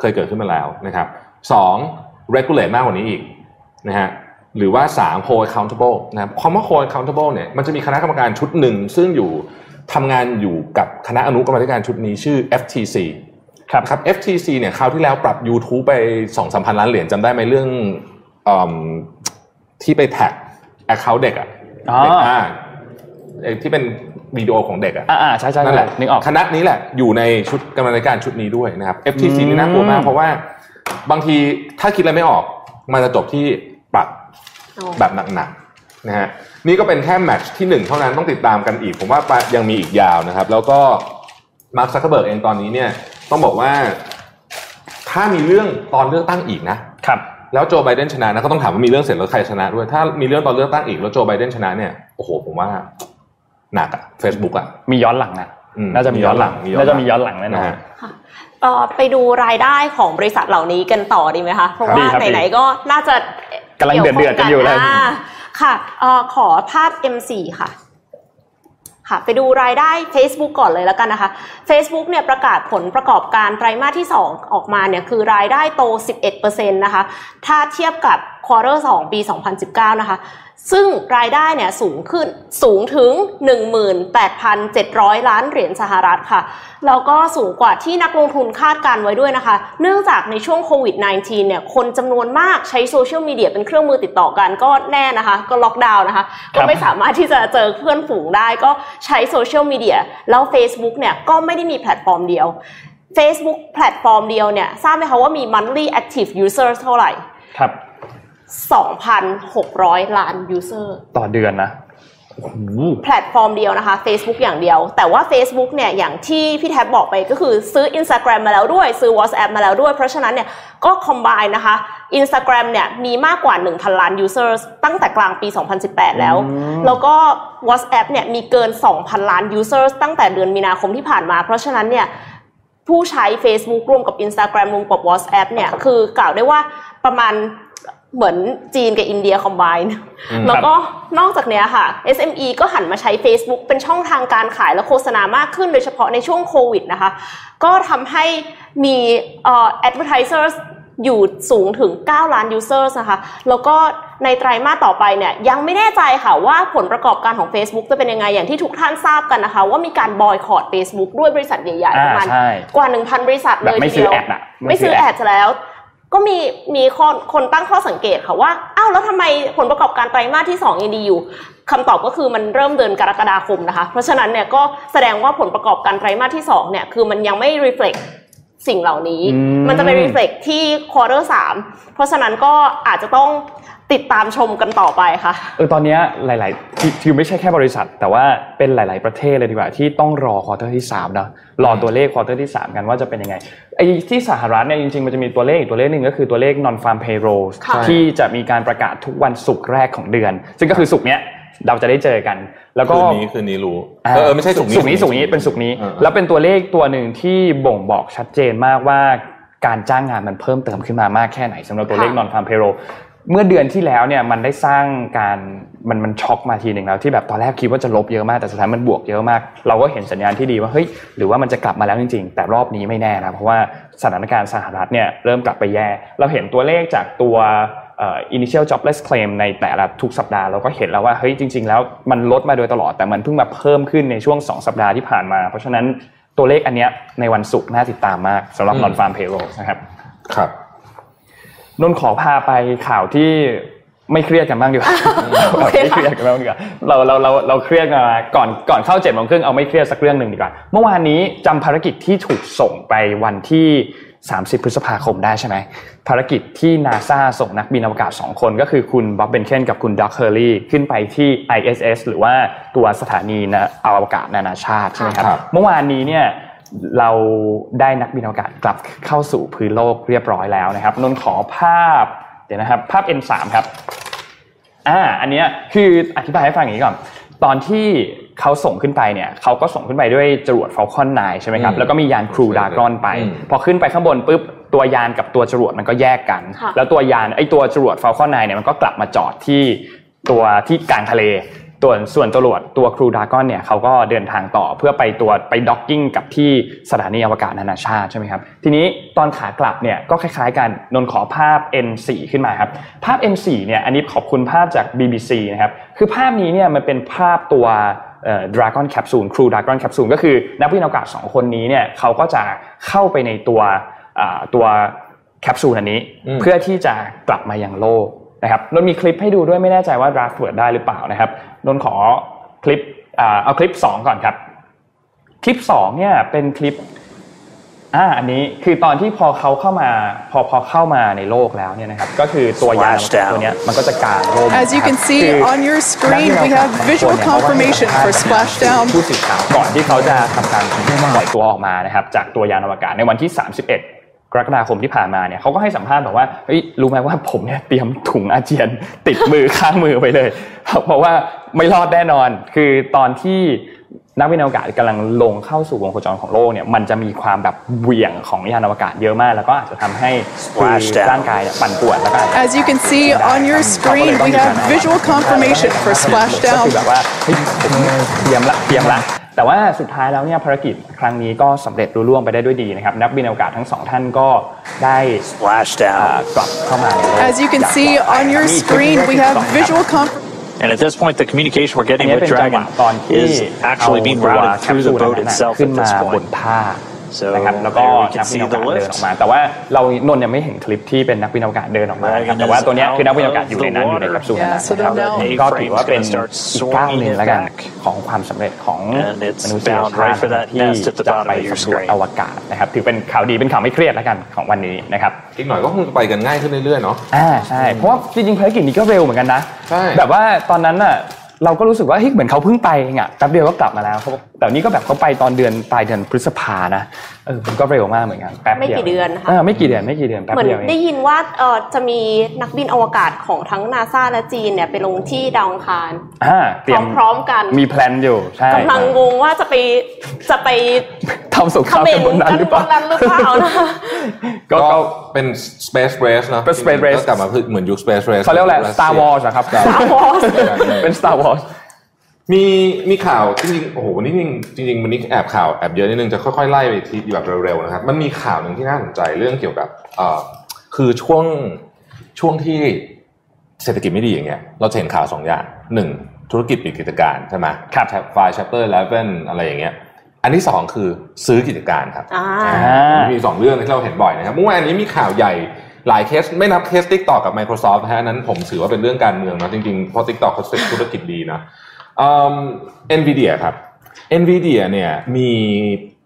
เคยเกิดขึ้นมาแล้วนะครับสอง regulate มากกว่านี้อีกนะฮะหรือว่าสาม hold accountable นะครับคำว่า hold accountable เนี่ยมันจะมีคณะกรรมการชุดหนึ่งซึ่งอยู่ ทำงานอยู่กับคณะอนุกรรมาธิการชุดนี้ชื่อ FTC ครับครับ FTC เนี่ยคราวที่แล้วปรับ YouTube ไป2 3 0 0 0ล้านเหรียญจำได้ไหมเรื่องเอมที่ไปแท็ก account เด็กอะอ๋อเด็กอ่าเอ่อที่เป็นวิดีโอของเด็กอะอ่าอ่าใช่ใช่นั่นแหละนึกออกคณะนี้แหละอยู่ในชุดกรรมาธิการชุดนี้ด้วยนะครับ FTC อืมนี่น่ากลัวมากเพราะว่าบางทีถ้าคิดอะไรไม่ออก มันจะจบที่ปรับอ๋อแบบหนักๆนะฮะ นี่ก็เป็นแค่แมตช์ที่หนึ่งเท่านั้นต้องติดตามกันอีก ผมว่ายังมีอีกยาวนะครับ แล้วก็มาร์คซักเคอร์เบิร์กเองตอนนี้เนี่ยต้องบอกว่าถ้ามีเรื่องตอนเลือกตั้งอีกนะครับแล้วโจไบเดนชนะนะก็ต้องถามว่ามีเรื่องเสร็จแล้วใครชนะด้วย ถ้ามีเรื่องตอนเลือกตั้งอีกแล้วโจไบเดนชนะเนี่ยโอ้โหผมว่าหนักอะ Facebook อะมีย้อนหลังนะอืมน่าจะมีย้อนหลังมีย้อนหลังน่าจะมีย้อนหลังแน่นอนฮะเอ่อไปดูรายได้ของบริษัทเหล่านี้กันต่อดีไหมคะเพราะดีว่าครับไหนๆก็น่าจะกำลังเดือดๆกี่ยวข้กันอยู่เลยา ค่ะออขอภาพ M4 ค่ะค่ะไปดูรายได้ Facebook ก่อนเลยแล้วกันนะคะ Facebook เนี่ยประกาศผลประกอบการไตรมาสที่ 2 ออกมาเนี่ยคือรายได้โต 11%นะคะ ถ้าเทียบกับ quarter 2ปี 2019 นะคะ ซึ่งรายได้เนี่ยสูงขึ้นสูงถึง 18,700 ล้านเหรียญสหรัฐค่ะ แล้วก็สูงกว่าที่นักลงทุนคาดการไว้ด้วยนะคะ เนื่องจากในช่วงโควิด -19 เนี่ยคนจำนวนมากใช้โซเชียลมีเดียเป็นเครื่องมือติดต่อกันก็แน่นะคะ ก็ล็อกดาวน์นะคะ ก็ไม่สามารถที่จะเจอเพื่อนฝูงได้ก็ใช้โซเชียลมีเดียแล้ว Facebook เนี่ยก็ไม่ได้มีแพลตฟอร์มเดียว Facebook แพลตฟอร์มเดียวเนี่ยทราบไหมคะว่ามี monthly active users เท่าไหร่ครับ 2,600 ล้าน user ต่อเดือนนะโอ้โหแพลตฟอร์มเดียวนะคะ Facebook อย่างเดียว แต่ว่า Facebook เนี่ยอย่างที่พี่แท็บบอกไปก็คือซื้อ Instagram มาแล้วด้วย ซื้อ WhatsApp มาแล้วด้วย เพราะฉะนั้นเนี่ยก็ combine นะคะ Instagram เนี่ยมีมากกว่า 1,000 ล้าน users ตั้งแต่กลางปี 2018 แล้ว แล้วก็ WhatsApp เนี่ยมีเกิน 2,000 ล้าน users ตั้งแต่เดือนมีนาคมที่ผ่านมา เพราะฉะนั้นเนี่ยผู้ใช้ Facebook รวมกับ Instagram รวมกับ WhatsApp เนี่ยคือกล่าวได้ว่าประมาณ เหมือนจีนกับอินเดีย combine อืมแล้วก็นอกจากเนี้ยค่ะ SME ก็หันมาใช้ Facebook เป็นช่องทางการขายและโฆษณามากขึ้น โดยเฉพาะในช่วงโควิดนะคะ ก็ทำให้มีเอ่อ advertisers อยู่สูงถึง 9 ล้าน users นะคะ แล้วก็ในไตรมาสต่อไปเนี่ยยังไม่แน่ใจค่ะว่าผลประกอบการของ Facebook จะเป็นยังไง อย่างที่ทุกท่านทราบกันนะคะ ว่ามีการบอยคอรด Facebook ด้วยบริษัทใหญ่ๆอ่าประมาณใช่กว่า 1,000 บริษัทแบเลบยไม่ทีซื้อเดียวแอดอะไม่ซื้อแอดแล้ว ก็มีมีคนคนตั้งข้อสังเกตค่ะว่าอ้าวแล้วทำไมผลประกอบการไตรมาสที่2ยังดีอยู่คำตอบก็คือมันเริ่มเดือนกรกฎาคมนะคะ เพราะฉะนั้นเนี่ยก็แสดงว่าผลประกอบการไตรมาสที่2เนี่ยคือมันยังไม่ reflect สิ่งเหล่านี้อืมมันจะไป reflect ที่ quarter 3เพราะฉะนั้นก็อาจจะต้อง ติดตามชมกันต่อไปค่ะเออตอนเนี้ยหลายๆที่ที่ไม่ใช่แค่บริษัท แต่ว่าเป็นหลาย ๆประเทศเลยดีกว่าที่ต้องรอ quarter ที่3นะรอตัวเลข quarter ที่ 3 กันว่าจะเป็นยังไงไอ้ที่สหรัฐเนี่ยจริงๆมันจะมีตัวเลขอีกตัวเลขหนึ่งก็คือตัวเลข non farm payroll ค่ะที่จะมีการประกาศทุกวันศุกร์แรกของเดือน ซึ่งก็คือศุกร์เนี้ยเราจะได้เจอกัน แล้วก็คืนนี้คืนนี้รู้อ่าเออเออไม่ใช่สุกร์นี้สุกร์นี้สุกร์นี้เป็นสุกร์นี้เออเออแล้วเป็นตัวเลขตัวหนึ่งที่บ่งบอกชัดเจนมากว่าการจ้างงานมันเพิ่มเติมขึ้นมามากแค่ไหนสำหรับตัวเลขค่ะนอนฟาร์มเพโร เมื่อเดือนที่แล้วเนี่ยมันได้สร้างการมันมันช็อกมาทีหนึ่งแล้วที่แบบตอนแรกคิดว่าจะลบเยอะมากแต่สุดท้ายมันบวกเยอะมาก เราก็เห็นสัญญาณที่ดีว่าเฮ้ยหรือว่ามันจะกลับมาแล้วจริงๆ แต่รอบนี้ไม่แน่นะเพราะว่าสถานการณ์สหรัฐเนี่ยเริ่มกลับไปแย่ เราเห็นตัวเลขจากตัว initial jobless claim ในแต่ละทุกสัปดาห์เราก็เห็นแล้วว่าเฮ้ยจริง ๆ แล้วมันลดมาโดยตลอดแต่มันเพิ่งมาเพิ่มขึ้นในช่วง 2 สัปดาห์ที่ผ่านมา เพราะฉะนั้นตัวเลขอันเนี้ยในวันศุกร์น่าติดตามมากสำหรับ non farm payroll นะครับครับ นนท์ขอพาไปข่าวที่ไม่เครียดกันบ้างดีกว่าโอเคไม่ค่ะเครียดกันบ้างดีกว่าเราเราเราเราเครียดกันมาก่อนก่อนเข้าเจ็ดโมงครึ่งเอาไม่เครียดสักเรื่องหนึ่งดีกว่า เมื่อวานนี้จำภารกิจที่ถูกส่งไปวันที่ 30 พฤษภาคมได้ใช่ไหมภารกิจที่นาซาส่งนักบินอวกาศ 2 คนก็คือคุณ Bob Behnken กับคุณ Doug Hurley ขึ้นไปที่ ISS หรือว่าตัวสถานีนะอวกาศนานาชาติใช่ไหมครับครับเมื่อวานนี้เนี่ย เราได้นักบินอวกาศกลับเข้าสู่พื้นโลกเรียบร้อยแล้วนะครับนนท์ขอภาพเดี๋ยวนะครับ ภาพ N3 ครับอ่าอันเนี้ยคืออธิบายให้ฟังอย่างนี้ก่อนตอนที่เขาส่งขึ้นไปเนี่ยเขาก็ส่งขึ้นไปด้วยจรวด Falcon 9 ใช่ไหมครับอืมแล้วก็มียานครูดากรอนไปอืมพอขึ้นไปข้างบนปุ๊บ ตัวยานกับตัวจรวดมันก็แยกกันค่ะแล้วตัวยานไอตัวจรวด Falcon 9 เนี่ยมันก็กลับมาจอดที่ตัวที่กลางทะเล ตัวส่วนจรวดตัว Crew Dragon เนี่ยเขาก็เดินทางต่อเพื่อไปตัวไป docking กับที่สถานีอวกาศนานาชาติใช่ไหมครับทีนี้ตอนขากลับเนี่ยก็คล้ายๆกันนนท์ขอภาพ N4 ขึ้นมาครับภาพ N4 เนี่ยอันนี้ขอบคุณภาพจาก BBC นะครับคือภาพนี้เนี่ยมันเป็นภาพตัว Dragon แคปซูล Crew Dragon แคปซูลก็คือนักวิทยาศาสตร์สองคนนี้เนี่ยเขาก็จะเข้าไปในตัวอ่าตัวแคปซูลอันนี้อืมเพื่อที่จะกลับมายังโลก นะครับนนท์มีคลิปให้ดูด้วยไม่แน่ใจว่าดราฟเวิร์ดได้หรือเปล่านะครับนนท์ขอคลิปอ่าเอาคลิป 2 ก่อนครับ คลิป2เนี่ยเป็นคลิปอ่าอันนี้คือตอนที่พอเขาเข้ามาพอพอเข้ามาในโลกแล้วเนี่ยนะครับก็คือตัวยานอวกาศตัวเนี้ยมันก็จะกางร่ม As you can นะครับ see คือ on your นัก screen, วิท we ยา have ศาสตร์ visual บางคนเนี่ย confirmation เขา for ก็ให้ splashdown. ผู้สื่อข่าวก่อนที่เขาจะทำการปล่อยตัวออกมานะครับจากตัวยานอวกาศในวันที่ 31ก รกฎาคมที่ผ่านมาเนี่ยเขาก็ให้สัมภาษณ์บอกว่าเฮ้ยรู้ไหมว่าผมเนี่ยเตรียมถุงอาเจียน ติดมือข้างมือไปเลย เพราะว่าไม่รอดแน่นอน คือตอนที่นักวิทยาศาสตร์กำลังลงเข้าสู่วงโคจรของโลกเนี่ยมันจะมีความแบบเหวี่ยงของยานอวกาศเยอะมาก แล้วก็อาจจะทำให้คือร่างกายเนี่ยปั่นป่วนแล้วก็อาจจะ As you can see on your screen, we have visual confirmation for ก็ splashdown. คือแบบว่าเฮ้ยผมเตรียมละเตรียมละ แต่ว่าสุดท้ายแล้วเนี่ยภารกิจครั้งนี้ก็สำเร็จรุ่ล่วงไปได้ด้วยดีนะครับนักบินอวกาศทั้งสองท่านก็ได้ Splashdown. อ่ากลับเข้ามาในโลก As you can see on your screen, we have visual confirmation. And at this point, the communication we're อัน getting นี้ with เป็นจังหวะ Dragon ตอนที่ is actually being เอาตัว routed แคป through ซู the ล boat นั้นน่ะ itself ขึ้น at มา this บน point. ท่า So นะครับแล้วก็ there we can นักบิน see อว the กาศเดิน lift. ออกมา แต่ว่าเรานนท์ยังไม่เห็นคลิปที่เป็นนักบินอวกาศเดินออกมานะครับ Dragon แต่ว่าตัวเนี้ย is คือนักบินอวกาศอยู่ในนั้น out อยู่ใน of แคปซูลนั้น Yeah, so นะครับ they're now- ก็ถือว่าเป็น A-frame's gonna start อีกก้าวหนึ่ง swinging it แล้วกัน back. ของความสำเร็จของ And it's มนุษย bound ชา right ติ for that ที่ nest at the จะ bottom ไป of your สำรวจ screen. อวกาศนะครับถือเป็นข่าวดีเป็นข่าวไม่เครียดแล้วกันของวันนี้นะครับอีกหน่อยก็คงจะไปกันง่ายขึ้นเรื่อยๆเนาะอ่าใช่เพราะว่าจริงๆภารกิจนี้ก็เร็วเหมือนกันนะใช่แบบว่าตอนนั้นน่ะเราก็รู้สึกว่าเฮ้ยเหมือนเขาเพิ่งไปเองอะแป๊บเดียวก็กลับมาแล้วเขาแต่นี่ก็แบบเขาไปตอนเดือนปลายเดือนพฤษภานะเออมันก็เร็วมากเหมือนกันแป๊บเดียวไม่กี่เดือนค่ะเออไม่กี่เดือนไม่กี่เดือนแป๊บเหมือนเดียวเองได้ยินว่าเออจะมีนักบินอวกาศของทั้งนาซาและจีนเนี่ยไปลงที่ดาวอังคารอ่าเตรียมพร้อมๆกันมีแพลนอยู่ใช่กำลังงงว่าจะไปจะไปทำสงคเขรามมกันรบนนั้นกันหรือเปบล่านนั้นหรือเปล่านะก็ก็ก็เป็น space race เนาะเป็น space race ก็กลับมาเหมือนยุค space race เขาเรียกว่าอะไร Star Wars อะครับ Star Wars เป็น Star Wars มีมีข่าวจริงๆโอ้โหวันนี้จริงจริงๆวันนี้แอบข่าวแอบเยอะนิดนึงจะค่อยๆไล่ไปทีแบบเร็วๆนะครับ มันมีข่าวหนึ่งที่น่าสนใจเรื่องเกี่ยวกับเอ่อคือช่วงช่วงที่เศรษฐกิจไม่ดีอย่างเงี้ยเราจะเห็นข่าวสองอย่างหนึ่งธุรกิจปิดกิจการใช่ไหมครับไฟล์ chapter 11อะไรอย่างเงี้ย อันที่สองคือซื้อกิจการครับอ่าามีสองเรื่องที่เราเห็นบ่อยนะครับเมื่อวานนี้มีข่าวใหญ่หลายเคสไม่นับเคส t ิ k กต่อกับ Microsoft นะฮะอันนั้นผมถือว่าเป็นเรื่องการเมืองนะจริงๆเพราะ t ิ k กต่อเขาเซ็ตธุรกิจดีนะ เอิ่ม NVIDIA ครับ NVIDIA เนี่ยมี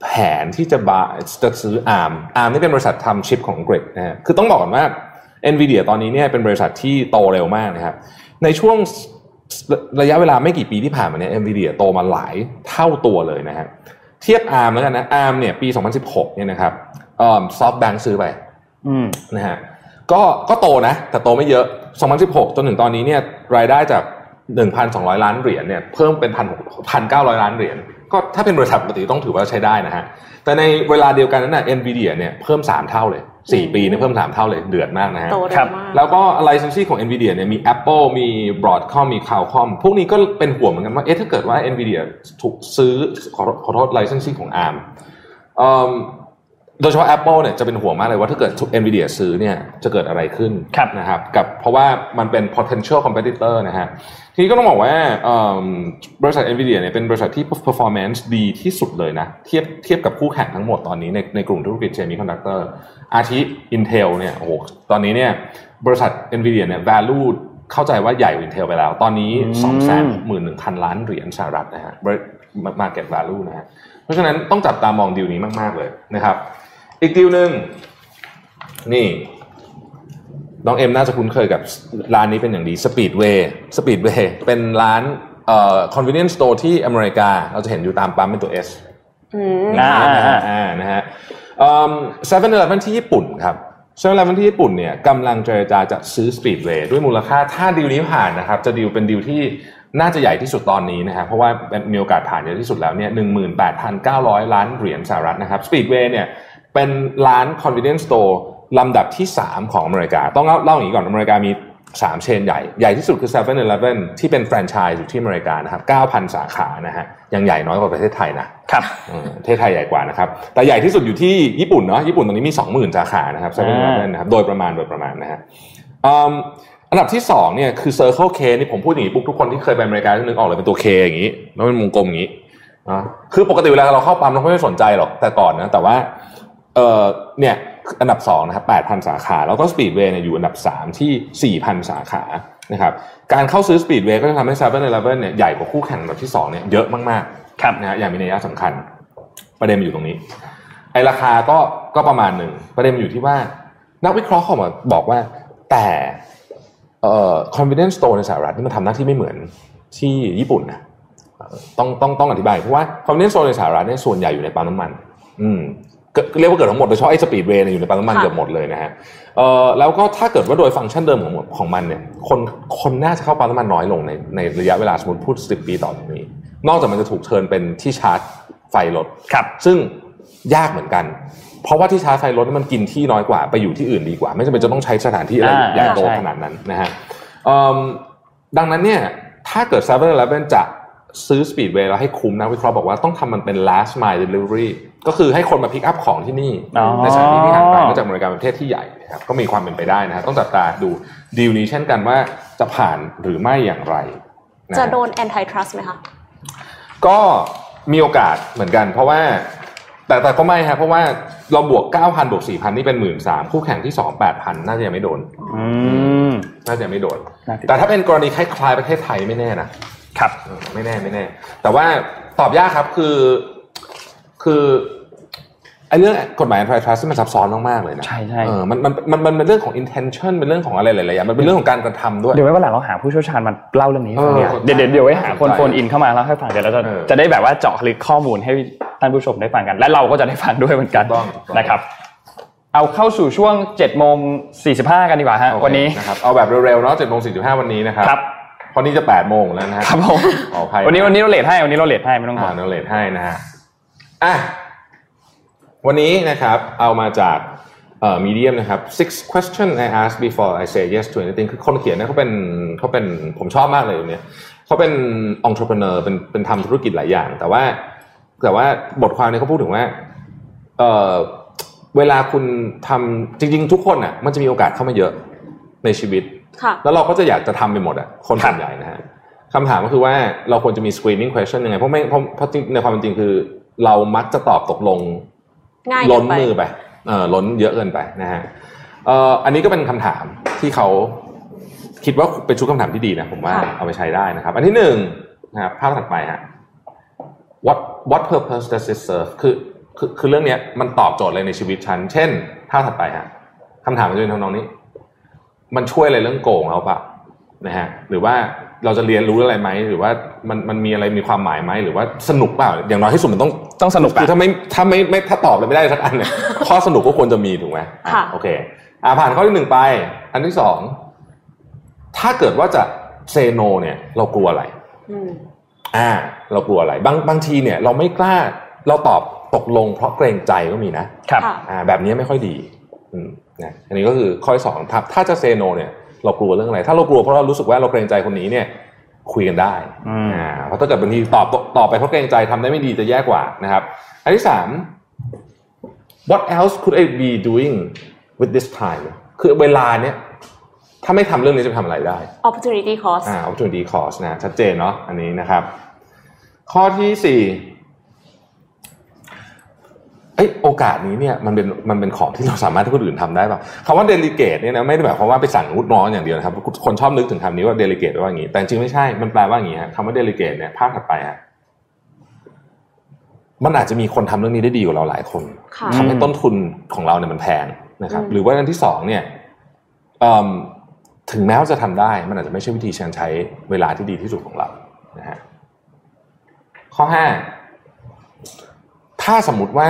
แผนที่จะบาจะซื้อ ARM ARM นี่เป็นบริษัททำชิปของอังกฤษนะฮะคือต้องบอกก่อนว่า NVIDIA ตอนนี้เนี่ยเป็นบริษัทที่โตเร็วมากนะครับ ในช่วงระยะเวลาไม่กี่ปีที่ผ่านมาเนี่ย NVIDIA โตมาหลายเท่าตัวเลยนะฮะเทียบ ARM แล้วกันนะ ARM เนี่ยปี 2016 เนี่ยนะครับซอฟต์แบงค์ซื้อไปอืมนะฮะก็ก็โตนะ แต่โตไม่เยอะ 2016 จนถึงตอนนี้เนี่ยรายได้จาก 1,200 ล้านเหรียญเนี่ยเพิ่มเป็น1,900 ล้านเหรียญก็ถ้าเป็นบริษัทปกติต้องถือว่าใช้ได้นะฮะแต่ในเวลาเดียวกันนั้นน่ะ NVIDIA เนี่ยเพิ่ม 3 เท่าเลย 4 ปีเนี่ยเพิ่ม 3 เท่าเลยเดือดมากนะฮะโตเร็ครัวบมากแล้วก็ licensing ของ NVIDIA เนี่ยมี Apple มี Broadcom มี Qualcomm พวกนี้ก็เป็นห่วงเหมือนกันว่าเอ๊ะถ้าเกิดว่า NVIDIA ถูกซื้อขอขอโทษ licensing ของ ARM เอิ่ม โดยเฉพาะ Apple เนี่ยจะเป็นห่วงมากเลยว่าถ้าเกิด NVIDIA ซื้อเนี่ยจะเกิดอะไรขึ้นครับนะครับกับเพราะว่ามันเป็น potential competitor นะฮะทีนี้ก็ต้องบอกว่าเอิ่มบริษัท NVIDIA เนี่ยเป็นบริษัทที่ performance ดีที่สุดเลยนะ เทียบเทียบกับคู่แข่งทั้งหมดตอนนี้ในในกลุ่มธุรกิจ semiconductor อาทิ Intel เนี่ยโอ้โหตอนนี้เนี่ยบริษัท NVIDIA เนี่ย value เข้าใจว่าใหญ่กว่า Intel ไปแล้ว ตอนนี้อืม261,000 ล้านเหรียญสหรัฐนะฮะ market value นะฮะเพราะฉะนั้นต้องจับตามองดีลนี้มาก ๆ เลยนะครับ อีกดีลหนึ่งนี่ น้องเอ็มน่าจะคุ้นเคยกับร้านนี้เป็นอย่างดี Speedway Speedway เป็นร้านเอ่อ convenience store ที่อเมริกา เราจะเห็นอยู่ตามปั๊มเป็นตัว S อืมอ่านะฮะอ่านะฮะเซเว่นอีเลฟเว่นที่ญี่ปุ่นครับเซเว่นอีเลฟเว่นที่ญี่ปุ่นเนี่ยกำลังเจรจาจะซื้อ Speedway ด้วยมูลค่าถ้าดีลนี้ผ่านนะครับ จะดีลเป็นดีลที่น่าจะใหญ่ที่สุดตอนนี้นะครับเพราะว่ามีโอกาสผ่านเยอะที่สุดแล้วเนี่ยหนึ่งหมื่นแปดพันเก้าร้อยล้านเหรียญสหรัฐนะครับ Speedway เนี่ย เป็นร้าน convenience store ลำดับที่ 3 ของอเมริกา ต้องเล่าเล่าอย่างนี้ก่อนอเมริกามี 3 เชนใหญ่ ใหญ่ที่สุดคือ 7-Eleven ที่เป็นแฟรนไชส์อยู่ที่อเมริกานะครับ 9,000 สาขานะฮะ ยังใหญ่น้อยกว่าประเทศไทยนะครับเออประเทศไทยใหญ่กว่านะครับ แต่ใหญ่ที่สุดอยู่ที่ญี่ปุ่นเนาะ ญี่ปุ่นตอนนี้มี 20,000 สาขานะครับเซเว่นอ่าเลนะครับ โดยประมาณ โดยประมาณนะฮะอืมอันดับที่2เนี่ยคือ Circle K นี่ผมพูดอย่างนี้ปุ๊บทุกคนที่เคยไปอเมริกาจะนึกออกเลยเป็นตัว K อย่างนี้แล้วเป็นวงกลมอย่างนี้นะคือปกติเวลาเราเข้าปั๊มเราไม่ได้สนใจหรอกแต่ก่อนนะแต่ว่า เออเนี่ยอันดับ2นะครับ8,000 สาขา แล้วก็ Speedway เนี่ยอยู่อันดับ 3 ที่ 4,000 สาขานะครับการเข้าซื้อ Speedway ก็จะทำให้ 7-Eleven เนี่ยใหญ่กว่าคู่แข่งอันดับที่ 2 เนี่ยเยอะมากๆครับนะฮะอย่างมีนัยสำคัญ ประเด็นมันอยู่ตรงนี้ ไอ้ราคาก็ก็ประมาณหนึ่ง ประเด็นมันอยู่ที่ว่า นักวิเคราะห์เขามาบอกว่าแต่เอ่อ confidence store ในสหรัฐนี่มันทำหน้าที่ไม่เหมือนที่ญี่ปุ่นนะเอ่อต้องต้องต้องอธิบายเพราะว่า convenience store ในสหรัฐเนี่ยส่วนใหญ่อยู่ในปั๊มน้ำมัน อืม เกิดเรียกว่าเกิดทั้งหมดโดยเฉพาะไอ้ Speedway เนี่ยอยู่ในปั๊มน้ำมันค่ะเกือบหมดเลยนะฮะเอ่อแล้วก็ถ้าเกิดว่าโดยฟังก์ชันเดิมของของมันเนี่ยคนคนน่าจะเข้าปั๊มน้ำมันน้อยลงในในระยะเวลาสมมติพูด10ปีต่อจากนี้ นอกจากมันจะถูก turn เป็นที่ชาร์จไฟรถครับ ซึ่งยากเหมือนกัน เพราะว่าที่ชาร์จไฟรถนี่มันกินที่น้อยกว่าไปอยู่ที่อื่นดีกว่า ไม่จำเป็นจะต้องใช้สถานที่อะไรอ่าใหญ่โตใช่ขนาดนั้นนะฮะเอิ่มดังนั้นเนี่ยถ้าเกิด 7-Eleven จะ ซื้อ Speedway แล้วให้คุ้มนะวิเคราะห์บอกว่าต้องทำมันเป็น last mile delivery ก็คือให้คนมาพิกอัพของที่นี่อ๋อในสถานที่ที่ห่างไกลนอกจากอเมริกาเป็นประเทศที่ใหญ่นะครับก็มีความเป็นไปได้นะฮะต้องจับตาดูดีลนี้เช่นกันว่าจะผ่านหรือไม่อย่างไรนะฮจะโดน antitrust ไหมคะ ก็มีโอกาสเหมือนกัน เพราะว่า แต่แต่ก็ไม่ฮะเพราะว่าเราบวก 9,000บวก4,000 นี่เป็น 1 3ื่นคู่แข่งที่ 2 8,000 น่าจะยังไม่โดนอืมน่าจะยังไม่โดนน่าติดแต่ถ้าเป็นกรณีคล้ายๆประเทศไทยไม่แน่นะ ครับเออไม่แน่ไม่แน่ แต่ว่าตอบยากครับคือ คือไอ้เรื่องกฎหมาย antitrust ที่มันซับซ้อนมากๆเลยนะใช่ใช่เออมันมันมันมันเป็นเรื่องของ intention เป็นเรื่องของอะไรหลายๆอย่างมันเป็นเรื่องของการกระทำด้วยเดี๋ยวไว้วันหลังเราหาผู้เชี่ยวชาญมาเล่าเรื่องนี้ให้ฟังเนี่ยเออเดี๋ยวเดี๋ยวเดี๋ยวไว้หาคนน่าสนใจโฟนอินเข้ามาแล้วให้ฟังเดี๋ยวเราจะเออจะได้แบบว่าเจาะลึกข้อมูลให้ท่านผู้ชมได้ฟังกัน และเราก็จะได้ฟังด้วยเหมือนกันถูกต้องถูกต้องนะครับเอาเข้าสู่ช่วง7จ็ดโมงสีกันดีกว่าฮะโอเควันนี้นะครับเอาแบบเร็วๆเนาะ7โมง45วันนี้นะครับครับ เพราะนี่จะ8โมงแล้วนะฮะครับผมขออภัยวันนี้วันนี้เราเลทให้วันนี้เราเลทให้ไม่ต้องห่วอ่างโนเลทให้นะฮะอะวันนี้นะครับเอามาจากเอ่อมีเดียมนะครับ six question I ask before I say yes to anything คือคนเขียนเนี่ยเขาเป็นเขาเป็นผมชอบมากเลยเนี่ยเขาเป็น entrepreneur เป็นเป็นทำธุรกิจหลายอย่าง แต่ว่าแต่ว่าบทความเนี่ยเขาพูดถึงว่าเอ่อเวลาคุณทำจริง ๆ ทุกคนอะมันจะมีโอกาสเข้ามาเยอะในชีวิตค่ะ แล้วเราก็จะอยากจะทำไปหมดอะคนครัส่บวนใหญ่นะฮะคำถามก็คือว่าเราควรจะมี screening question ยังไงเพราะไม่เพราะเพราะจริงในความเป็นจริงคือ เรามักจะตอบตกลงง่ายล้นเกินไปมือไปเออล้นเยอะเกินไปนะฮะเอ่ออันนี้ก็เป็นคำถามที่เขาคิดว่าเป็นชุดคำถามที่ดีนะผมว่าค่ะเอาไปใช้ได้นะครับ อันที่หนึ่งนะครับภาพถัดไปฮะ what what purpose does it serve คือคือคือเรื่องเนี้ยมันตอบโจทย์อะไรในชีวิตฉัน เช่นภาพถัดไปฮะคำถามมันจะเป็นทำนองนี้ มันช่วยอะไรเรื่องโกงเราเปล่านะฮะหรือว่าเราจะเรียนรู้อะไรไหมหรือว่ามันมันมีอะไรมีความหมายไหมหรือว่าสนุกเปล่าอย่างน้อยที่สุดมันต้องต้องสนุกคืออะถ้าไม่ถ้าไม่ไม่ถ้าตอบเลยไม่ได้สักอันเนี่ยข้อสนุกก็ควรจะมีถูกไหมอะค่ะโอเค อ่าผ่านข้อที่หนึ่งไป อันที่สองถ้าเกิดว่าจะเซโนเนี่ย เรากลัวอะไรอืมอ่า เรากลัวอะไร บางบางทีเนี่ย เราไม่กล้าเราตอบตกลงเพราะเกรงใจก็มีนะครับค่ะอ่า แบบนี้ไม่ค่อยดี อืม นะอันนี้ก็คือข้อที่สองถ้าถ้าจะเซโนเนี่ยเรากลัวเรื่องอะไร ถ้าเรากลัวเพราะเรารู้สึกว่าเราเกรงใจคนนี้เนี่ยคุยกันได้อืมอ่าเพราะถ้าเกิดบางทีตอบตอบไปเพราะเกรงใจทำได้ไม่ดีจะแย่กว่านะครับ อันที่สาม what else could I be doing with this time คือเวลาเนี่ยถ้าไม่ทำเรื่องนี้จะไปทำอะไรได้ opportunity cost อ่า opportunity cost นะชัดเจนเนาะอันนี้นะครับ ข้อที่สี่ เอ้ยโอกาสนี้เนี่ยมันเป็นมันเป็นของที่เราสามารถให้คนอื่นทำได้ป่ะคำว่า delegate เนี่ยนะไม่ได้หมายความว่าไปสั่งลูกน้องอย่างเดียวนะครับคนชอบนึกถึงคำนี้ว่า delegate ว่าอย่างนี้ แต่จริงไม่ใช่มันแปลว่าอย่างนี้ฮะคำว่า delegate เนี่ยภาพถัดไปฮะมันอาจจะมีคนทำเรื่องนี้ได้ดีกว่าเราหลายคนค่ะทำให้ต้นทุนของเราเนี่ยมันแพงนะครับอืมหรือว่าอันที่สองเนี่ยเอิ่มถึงแม้ว่าจะทำได้ มันอาจจะไม่ใช่วิธีการใช้เวลาที่ดีที่สุดของเรานะฮะข้อห้า ถ้าสมมติว่า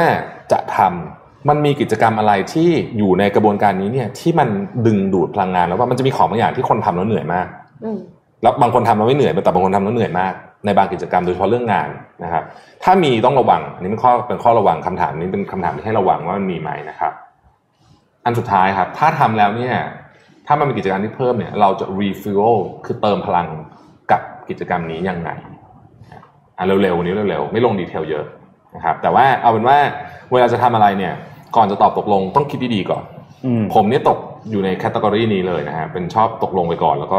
จะทำมันมีกิจกรรมอะไรที่อยู่ในกระบวนการนี้เนี่ย ที่มันดึงดูดพลังงานแล้วว่ามันจะมีของบางอย่างที่คนทำแล้วเหนื่อยมากอืมแล้วบางคนทำแล้วไม่เหนื่อยแต่บางคนทำแล้วเหนื่อยมาก ในบางกิจกรรมโดยเฉพาะเรื่องงานนะครับ ถ้ามีต้องระวัง อันนี้เป็นข้อเป็นข้อระวังคำถามนี้เป็นคำถามที่ให้ระวังว่ามันมีไหมนะครับ อันสุดท้ายครับ ถ้าทำแล้วเนี่ย ถ้ามันมีกิจกรรมที่เพิ่มเนี่ย เราจะ refuel คือเติมพลังกับกิจกรรมนี้ยังไงอะเร็วๆวันนี้เร็วๆไม่ลงดีเทลเยอะ นะครับแต่ว่าเอาเป็นว่าเวลาจะทำอะไรเนี่ย ก่อนจะตอบตกลงต้องคิดดีๆก่อนอืมผมเนี่ยตกอยู่ในแคตตากรีนี้เลยนะฮะเป็นชอบตกลงไปก่อน แล้วก็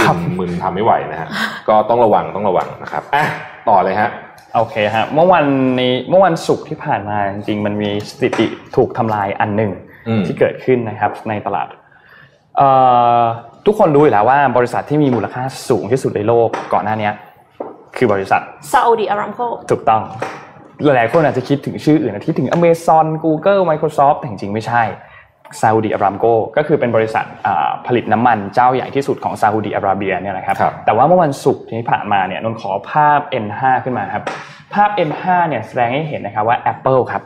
ครับมึนมึนทำไม่ไหวนะฮะก็ต้องระวังต้องระวังนะครับอะต่อเลยฮะโอเคฮะเมื่อวันนี้เมื่อวันศุกร์ที่ผ่านมาจริงๆมันมีสถิติถูกทำลายอันหนึ่งอืมที่เกิดขึ้นนะครับในตลาดเอ่อทุกคนรู้อยู่แล้วว่าบริษัทที่มีมูลค่าสูงที่สุดในโลกก่อนหน้านี้คือบริษัท Saudi Aramco ถูกต้อง หลายๆคนอาจจะคิดถึงชื่ออื่นอาจจะคิดถึง Amazon Google Microsoft แต่จริงๆไม่ใช่ Saudi Aramco ก็คือเป็นบริษัทอ่าผลิตน้ำมันเจ้าใหญ่ที่สุดของซาอุดิอาระเบียเนี่ยนะครับครับแต่ว่าเมื่อวันศุกร์ที่ผ่านมาเนี่ยนนท์ขอภาพ N5 ขึ้นมาครับ ภาพ N5 เนี่ยแสดงให้เห็นนะครับว่า Apple ครับ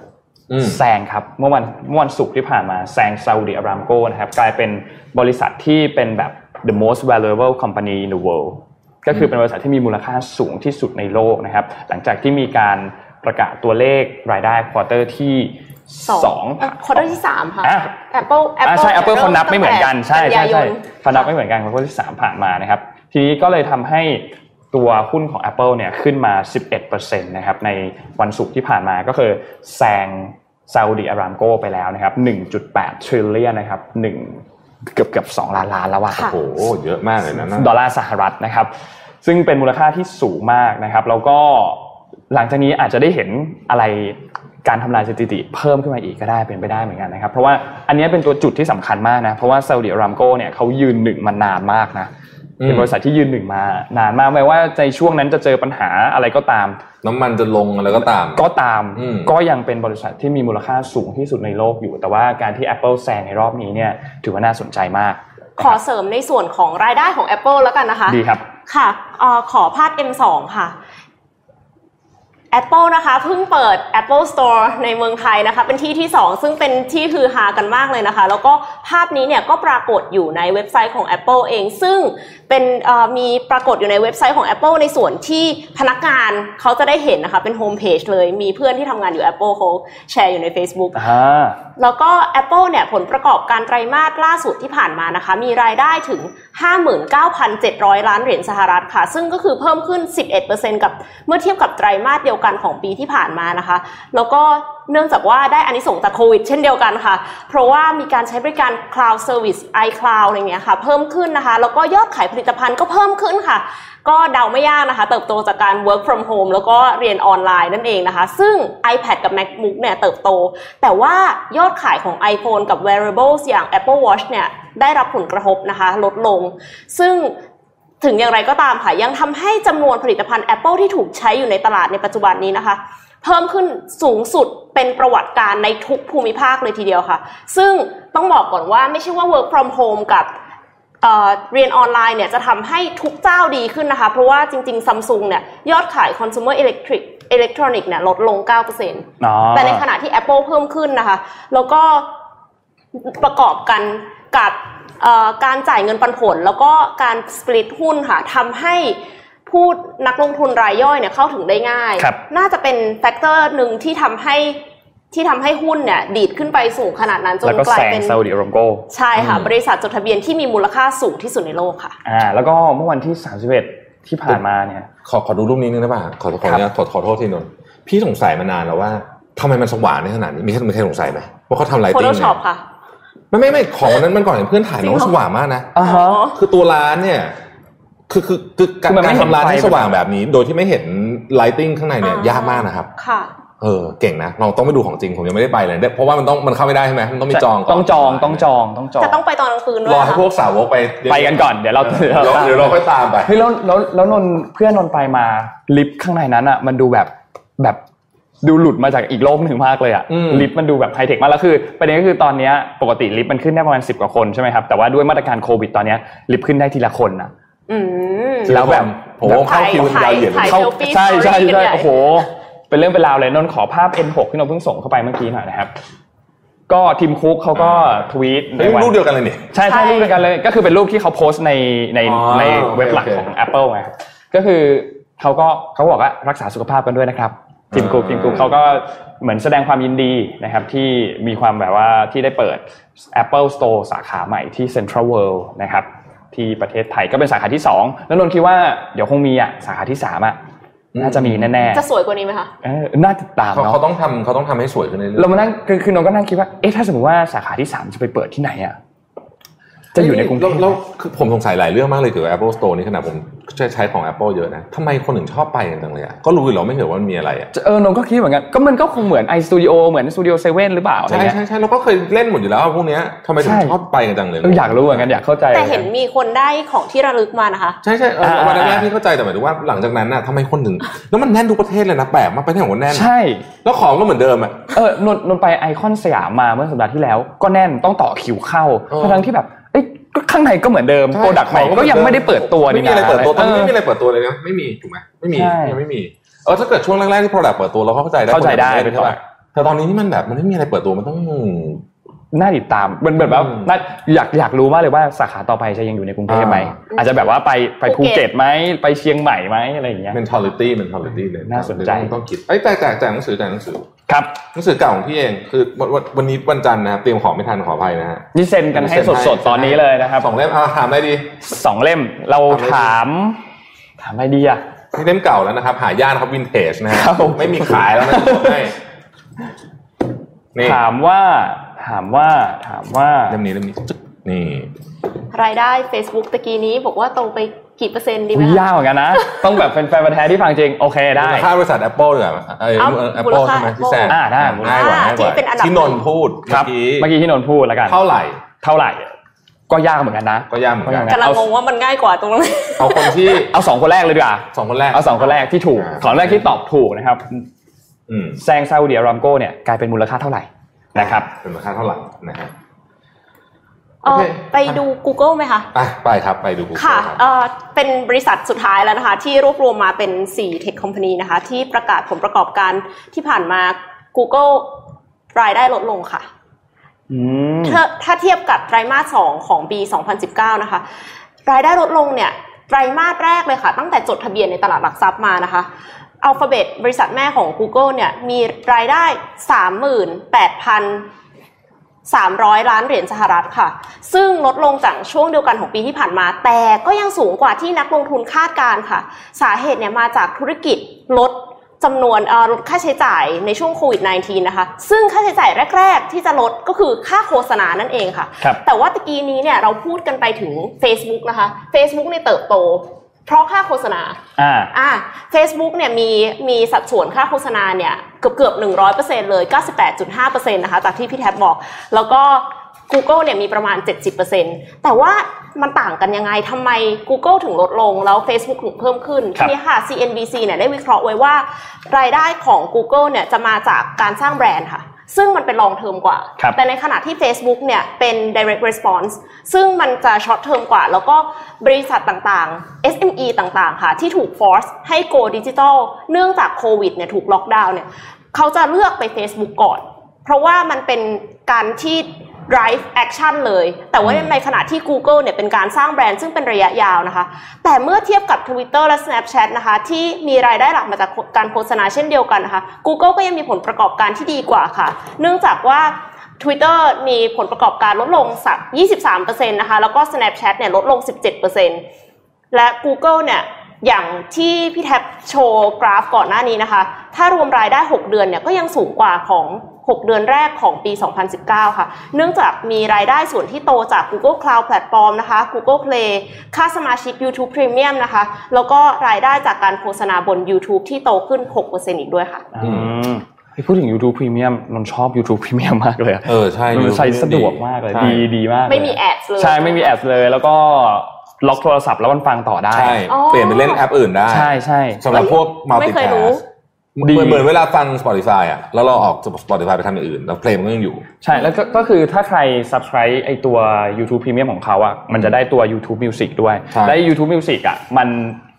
อืมแซงครับเมื่อวันเมื่อวันศุกร์ที่ผ่านมาแซงซาอุดิอารามโกนะครับกลายเป็นบริษัทที่เป็นแบบ the most valuable company in the world ก็คือเป็นบริษัทที่มีมูลค่าสูงที่สุดในโลกนะครับ หลังจากที่มีการ ประกาศตัวเลขรายได้ quarter ที่สองสอง quarter ที่สามค่ะอะ Apple อ่า Apple ใช่ Apple เขานับไม่เหมือนกันใช่ตั้งแต่ใช่กันยาใช่ยนเขานับไม่เหมือนกัน quarter ที่สามผ่านมานะครับ ทีนี้ก็เลยทำให้ตัวหุ้นของ Apple เนี่ยขึ้นมา 11%นะครับในวันศุกร์ที่ผ่านมาก็คือแซง Saudi Aramco ไปแล้วนะครับ 1.8 trillion นะครับ1เกือบเกือบ2ล้านล้านแล้วอะค่ะโอ้โหเยอะมากเลยนะนั่นดอลลาร์สหรัฐนะครับ ซึ่งเป็นมูลค่าที่สูงมากนะครับ แล้วก็ หลังจากนี้อาจจะได้เห็นอะไรการทำลายสถิติเพิ่มขึ้นมาอีกก็ได้เป็นไปได้เหมือนกันนะครับ เพราะว่าอันนี้เป็นตัวจุดที่สำคัญมากนะ เพราะว่าซาอุดิอารามโกเนี่ยเขายืนหนึ่งมานานมากนะอืมเป็นบริษัทที่ยืนหนึ่งมานานมากไม่ว่าในช่วงนั้นจะเจอปัญหาอะไรก็ตาม น้ำมันจะลงอะไรก็ตาม ก็ตามอืมก็ยังเป็นบริษัทที่มีมูลค่าสูงที่สุดในโลกอยู่ แต่ว่าการที่ Apple แซงในรอบนี้เนี่ยถือว่าน่าสนใจมาก ขอเสริมในส่วนของรายได้ของ Apple แล้วกันนะคะดีครับค่ะเอ่อขอภาพ M2 ค่ะ Apple นะคะเพิ่งเปิด Apple Store ในเมืองไทยนะคะ เป็นที่ที่ 2 ซึ่งเป็นที่ฮือฮากันมากเลยนะคะ แล้วก็ภาพนี้เนี่ยก็ปรากฏอยู่ในเว็บไซต์ของ Apple เอง ซึ่งเป็นเอ่อมีปรากฏอยู่ในเว็บไซต์ของ Apple ในส่วนที่พนักงานเขาจะได้เห็นนะคะ เป็นโฮมเพจเลยมีเพื่อนที่ทำงานอยู่ Apple เขาแชร์อยู่ใน Facebook อ่าแล้วก็ Apple เนี่ยผลประกอบการไตรมาสล่าสุดที่ผ่านมานะคะ มีรายได้ถึง 59,700 ล้านเหรียญสหรัฐค่ะ ซึ่งก็คือเพิ่มขึ้น 11%กับเมื่อเทียบกับไตรมาสเดียวกันของปีที่ผ่านมานะคะ แล้วก็เนื่องจากว่าได้อานิสงส์จากโควิดเช่นเดียวกันค่ะ เพราะว่ามีการใช้บริการ Cloud Service iCloud อะไรเงี้ยค่ะ เพิ่มขึ้นนะคะ แล้วก็ยอดขายผลิตภัณฑ์ก็เพิ่มขึ้นค่ะ ก็เดาไม่ยากนะคะ เติบโตจากการ work from home แล้วก็เรียนออนไลน์นั่นเองนะคะ ซึ่ง iPad กับ MacBook เนี่ยเติบโต แต่ว่ายอดขายของ iPhone กับ wearables อย่าง Apple Watch เนี่ยได้รับผลกระทบนะคะ ลดลง ซึ่ง ถึงอย่างไรก็ตามค่ะ ยังทำให้จำนวนผลิตภัณฑ์ Apple ที่ถูกใช้อยู่ในตลาดในปัจจุบันนี้นะคะ เพิ่มขึ้นสูงสุดเป็นประวัติการณ์ในทุกภูมิภาคเลยทีเดียวค่ะ ซึ่งต้องบอกก่อนว่าไม่ใช่ว่า work from home กับเอ่อเรียนออนไลน์เนี่ยจะทำให้ทุกเจ้าดีขึ้นนะคะ เพราะว่าจริงๆซัมซุงเนี่ยยอดขาย consumer electric electronic เนี่ยลดลง9%อ๋อแต่ในขณะที่ Apple เพิ่มขึ้นนะคะ แล้วก็ประกอบกันกับเอ่อ การจ่ายเงินปันผล แล้วก็การ split หุ้นค่ะทำให้ผู้นักลงทุนรายย่อยเนี่ยเข้าถึงได้ง่ายครับน่าจะเป็น factor หนึ่งที่ทำให้ที่ทำให้หุ้นเนี่ยดีดขึ้นไปสูงขนาดนั้นจแล้วนก็กลาแซยงเป็นซาอุดิอารามโกใช่ค่ะอืมบริษัทจดทะเบียนที่มีมูลค่าสูงที่สุดในโลกค่ะอ่าแล้วก็เมื่อวันที่ 31 ที่ผ่านมาเนี่ย ขอขอดูรูปนี้นึงได้ป่ะขอขออนุญาตขอขอโทษทีนนท์พี่สงสัยมานานแล้วว่าทำไมมันสว่างได้ขนาดนี้มีใครมีใครสงสัยไหมว่าเขาทำ lighting Photoshop ค่ะ ไม่ไม่ไม่ของวันนั้นมันก่อนเห็นเพื่อนถ่ายน้องสว่างมากนะอ่าฮะคือตัวร้านเนี่ยคือคือคือการคือมันไม่การเห็นทำร้านไฟให้สว่างแบบนี้ โดยที่ไม่เห็น lighting ข้างในเนี่ยอ่ายยากมากนะครับ ค่ะ เออเก่งนะเราต้องไปดูของจริงผมยังไม่ได้ไปเลยเพราะว่ามันต้องมันเข้าไม่ได้ใช่ไหมมันต้องมีจองก่นต้องจองต้องจองต้องจองแต่ต้องไปตอนกลางคืนด้วรยอให้ค่ะพวกสาวกไปไปกันก่อนเดี๋ยวเราเดี๋ยวเดี๋ยวเราค่อยตามไปเฮ้ยแล้วแล้วแล้วนนท์เพื่อนนนท์ไปมาลิฟต์ข้างในนั้นอะ มันดูแบบแบบ ดูหลุดมาจากอีกโลกหนึ่งมากเลยอะอืมลิฟต์มันดูแบบไฮเทคมากแล้วคือประเด็นก็คือตอนเนี้ยปกติลิฟต์มันขึ้นได้ประมาณสิบกว่าคนใช่ไหมครับแต่ว่าด้วยมาตรการโควิดตอนเนี้ยลิฟต์ขึ้นได้ทีละคนนะอืมแล้วแบบโอ้โหเข้าคิวกันยาวเหยียดเลถ่ายยเข้า selfie ใช่ใช่ story กันใช่ใหญ่โอ้โห เป็นเรื่องเป็นราวเลยนนท์ขอภาพ N6 ที่นนท์เพิ่งส่งเข้าไปเมื่อกี้หน่อยนะครับก็ทีมคุกเขาก็ทวีตในเฮ้ยวันรูปเดียวกันเลยนี่ใช่ใช่ใช่รูปเดียวกันเลย ก็คือเป็นรูปที่เขาโพสต์ในในอ๋อในเว็บหลักโอเคของ Apple ไงครับก็คือเขาก็เขาบอกว่ารักษาสุขภาพกันด้วยนะครับ ทีมคุกอ่าทีมคุกเขาก็เหมือนแสดงความยินดีนะครับที่มีความแบบว่าที่ได้เปิด Apple Store สาขาใหม่ที่ Central World นะครับที่ประเทศไทยก็เป็นสาขาที่2แล้วนนท์คิดว่าเดี๋ยวคงมีอะสาขาที่3อะน่าจะมีแน่จะสวยกว่านี้ไหมคะๆเออน่าติดตามเขาเนาะเขาต้องทำเขาต้องทำให้สวยขึ้นเรื่อยๆเรามานั่งคือคือนนท์ก็นั่งคิดว่า เอ๊ะ ถ้าสมมติว่าสาขาที่ 3 จะไปเปิดที่ไหนอะ จะอยู่ในกรุงเทพแล้วแล้วคือผมสงสัยหลายเรื่องมากเลยเกี่ยวกับ Apple Store นี่ขนาดผมใช้ใช้ของ Apple เยอะนะทำไมคนถึงชอบไปกันจังเลยอะก็รู้อยู่แล้วไม่เห็นว่ามันมีอะไรอะเออนนท์ก็คิดเหมือนกันก็มันก็คงเหมือน iStudio เหมือน Studio 7หรือเปล่าอะไรใช่เงี้ยใช่ใช่เราก็เคยเล่นหมดอยู่แล้วพวกเนี้ยทำไมถึงใช่ชอบไปกันจังเลยเอออยากรู้เหมือนกันอยากเข้าใจ แต่เห็นมีคนได้ของที่ระลึกมานะคะใช่ใช่เอออ่าวันแรกอ่าๆที่เข้าใจแต่หมายถึงว่าหลังจากนั้นน่ะทำไมคนถึงแล้วมันแน่นทุกประเทศเลยนะแปลกมากไปที่ไหนก็แน่นใช่ แล้วของก็เหมือนเดิมอะเออนนท์นนท์ไปไอคอนสยามมาเมื่อสัปดาห์ที่แล้ว ก็แน่นต้องต่อคิวเข้าเออทั้งที่แบบเอ้ย ก็ข้างในก็เหมือนเดิมใช่ product ใหม่ของก็ยังไม่ได้เปิดตัวไม่นี่มีอะไรเปิดตัวตอนนี้เออไม่มีอะไรเปิดตัวเลยนะไม่มีถูกไหมไม่มีใช่ยังไม่มีเออถ้าเกิดช่วงแรกๆที่ product เปิดตัวเราก็เข้าใจได้เข้าใจได้คนต่งประเทศใช่ป่ะแต่ตอนนี้นี่มันแบบมันไม่มีอะไรเปิดตัวมันต้อง น่าติดตามมันแบบว่าอืมน่าอยากอยากรู้มากเลยว่าสาขาต่อไปจะยังอยู่ในกรุงเทพไหมอ่าอาจจะแบบว่าไปไปภูภูเก็ตเก็ตไหมไปเชียงใหม่ไหมอะไรอย่างเงี้ย mentality mentality เลยน่าสนใจต้องต้องคิดไอ้ยแจกแจกแจกหนังสือแจกหนังสือครับหนังสือเก่าของพี่เองคือวันวันวันนี้วันจันทร์นะครับเตรียมของไม่ทันขออภัยนะฮะนี่เซ็นกันให้เซ็นให้สดๆตอนนี้เลยนะครับสองเล่มอ่าถามอะไรดีสองเล่มเราถามอะไรดีถามถามอะไรดีอะนี่เล่มเก่าแล้วนะครับ หายากนะครับวินเทจนะฮะครับผมไม่มีขายแล้วนะบอกให้นี่ถามว่า ถามว่าถามว่าเล่มนี้เล่มนี้จึ๊กนี่ รายได้ Facebook ตะกี้นี้บอกว่าโตไปกี่เปอร์เซ็นต์ดีไหมอุ๊ยคะยากเหมือนกันนะ ต้องแบบเป็นแฟนพันธุ์แท้ที่ฟังจริง โอเคได้มูลค่าบริษัท Apple ดีกว่าเออเอ้าแอปมูเปิลลค่าใช่ไหมที่แซงอ่าได้ง่ายกว่าง่ายกว่าที่เป็นอันดับที่นนท์พูดครับเมื่อกี้เมื่อกี้ที่นนท์พูดแล้วกันเท่าไหร่เท่าไหร่ก็ยากเหมือนกันนะ ก็ยากเหมือนกันก็ยากกำลังงงว่ามันง่ายกว่าตรงนั้นเอาคนที่เอาสองคนแรกเลยดีกว่าสองคนแรกเอาสองคนแรกที่ถูกอ่าสองคนแรกที่ตอบถูกนะครับอืมแซงซาอุดิอารามโกเนี่ยกลายเป็นมูลค่าเท่าไหร่ นะครับเป็นมูลค่าเท่าไหร่นะฮะเอ่อโอเคไปดู Google ไหมคะอะไปครับไปดู Google ค่ะรับเอ่อเป็นบริษัทสุดท้ายแล้วนะคะ ที่รวบรวมมาเป็น4 Tech Company นะคะ ที่ประกาศผลประกอบการที่ผ่านมา Google รายได้ลดลงค่ะอืมถ้าถ้าเทียบกับไตรมาส2ของปี 2019 นะคะ รายได้ลดลงเนี่ยไตรมาสแรกเลยค่ะ ตั้งแต่จดทะเบียนในตลาดหลักทรัพย์มานะคะ อัลฟาเบตบริษัทแม่ของ Google เนี่ยมีรายได้ 38,300 ล้านเหรียญสหรัฐค่ะ ซึ่งลดลงจากช่วงเดียวกันของปีที่ผ่านมา แต่ก็ยังสูงกว่าที่นักลงทุนคาดการณ์ค่ะ สาเหตุเนี่ยมาจากธุรกิจลดจำนวนเอ่อลดค่าใช้จ่ายในช่วงโควิด -19 นะคะ ซึ่งค่าใช้จ่ายแรก ๆ ที่จะลดก็คือค่าโฆษณานั่นเองค่ะครับแต่ว่าตะกี้นี้เนี่ยเราพูดกันไปถึง Facebook นะคะ Facebook เนี่ยเติบโต เพราะค่าโฆษณา อ่า อ่า Facebook เนี่ยมีมีสัดส่วนค่าโฆษณาเนี่ยเกือบเกือบหนึ่งร้อยเปอร์เซ็นเลยเก้าสิบแปดจุดห้าเปอร์เซ็นต์นะคะจากที่พี่แท็บบอก แล้วก็ Google เนี่ยมีประมาณ 70%แต่ว่ามันต่างกันยังไงทำไม Google ถึงลดลง แล้ว Facebook ถึงเพิ่มขึ้นครับทีนี้ค่ะ CNBC เนี่ยได้วิเคราะห์ไว้ว่ารายได้ของ Google เนี่ยจะมาจากการสร้างแบรนด์ค่ะ ซึ่งมันเป็น long term กว่าครับแต่ในขณะที่ Facebook เนี่ยเป็น direct response ซึ่งมันจะ short term กว่า แล้วก็บริษัทต่างๆ SME ต่างๆ ค่ะ ที่ถูก force ให้ go digital เนื่องจากโควิดเนี่ยถูกล็อกดาวน์เนี่ยเขาจะเลือกไป Facebook ก่อน เพราะว่ามันเป็นการที่ drive action เลย แต่ว่าในขณะที่ Google เนี่ยเป็นการสร้างแบรนด์ซึ่งเป็นระยะยาวนะคะ แต่เมื่อเทียบกับ Twitter และ Snapchat นะคะ ที่มีรายได้หลักมาจากการโฆษณาเช่นเดียวกันนะคะ Google ก็ยังมีผลประกอบการที่ดีกว่าค่ะ เนื่องจากว่า Twitter มีผลประกอบการลดลงสัก23%นะคะ แล้วก็ Snapchat เนี่ยลดลง 17%และ Google เนี่ยอย่างที่พี่แท็บโชว์กราฟก่อนหน้านี้นะคะถ้ารวมรายได้ 6 เดือนเนี่ยก็ยังสูงกว่าของ 6 เดือนแรกของปี 2019 ค่ะ เนื่องจากมีรายได้ส่วนที่โตจาก Google Cloud Platform นะคะ Google Play ค่าสมาชิก YouTube Premium นะคะ แล้วก็รายได้จากการโฆษณาบน YouTube ที่โตขึ้น 6%อีกด้วยค่ะอืมพูดถึง YouTube Premium นนชอบ YouTube Premium มากเลยอะเออใช่มันใช้สะดวกมากเลยใช่ดีดีมากเลยไม่มี ads เลยใช่ไม่มีแอดเลยแล้วก็ล็อกโทรศัพท์แล้วมันฟังต่อได้ ใช่อ๋อเปลี่ยนไปเล่นแอปอื่นได้ ใช่ใช่สำหรับพวกไม่ multi เคยรู้ เหมือนเหมือนเวลาฟัง Spotify อะแล้วเราออก Spotify ไปทำอย่างอื่น แล้วเพลงมันก็ยังอยู่ ใช่แล้วก็ก็คือถ้าใคร subscribe ไอตัว YouTube Premium ของเขาอะมันจะได้ตัว YouTube Music ด้วยใช่และ YouTube Music อะมัน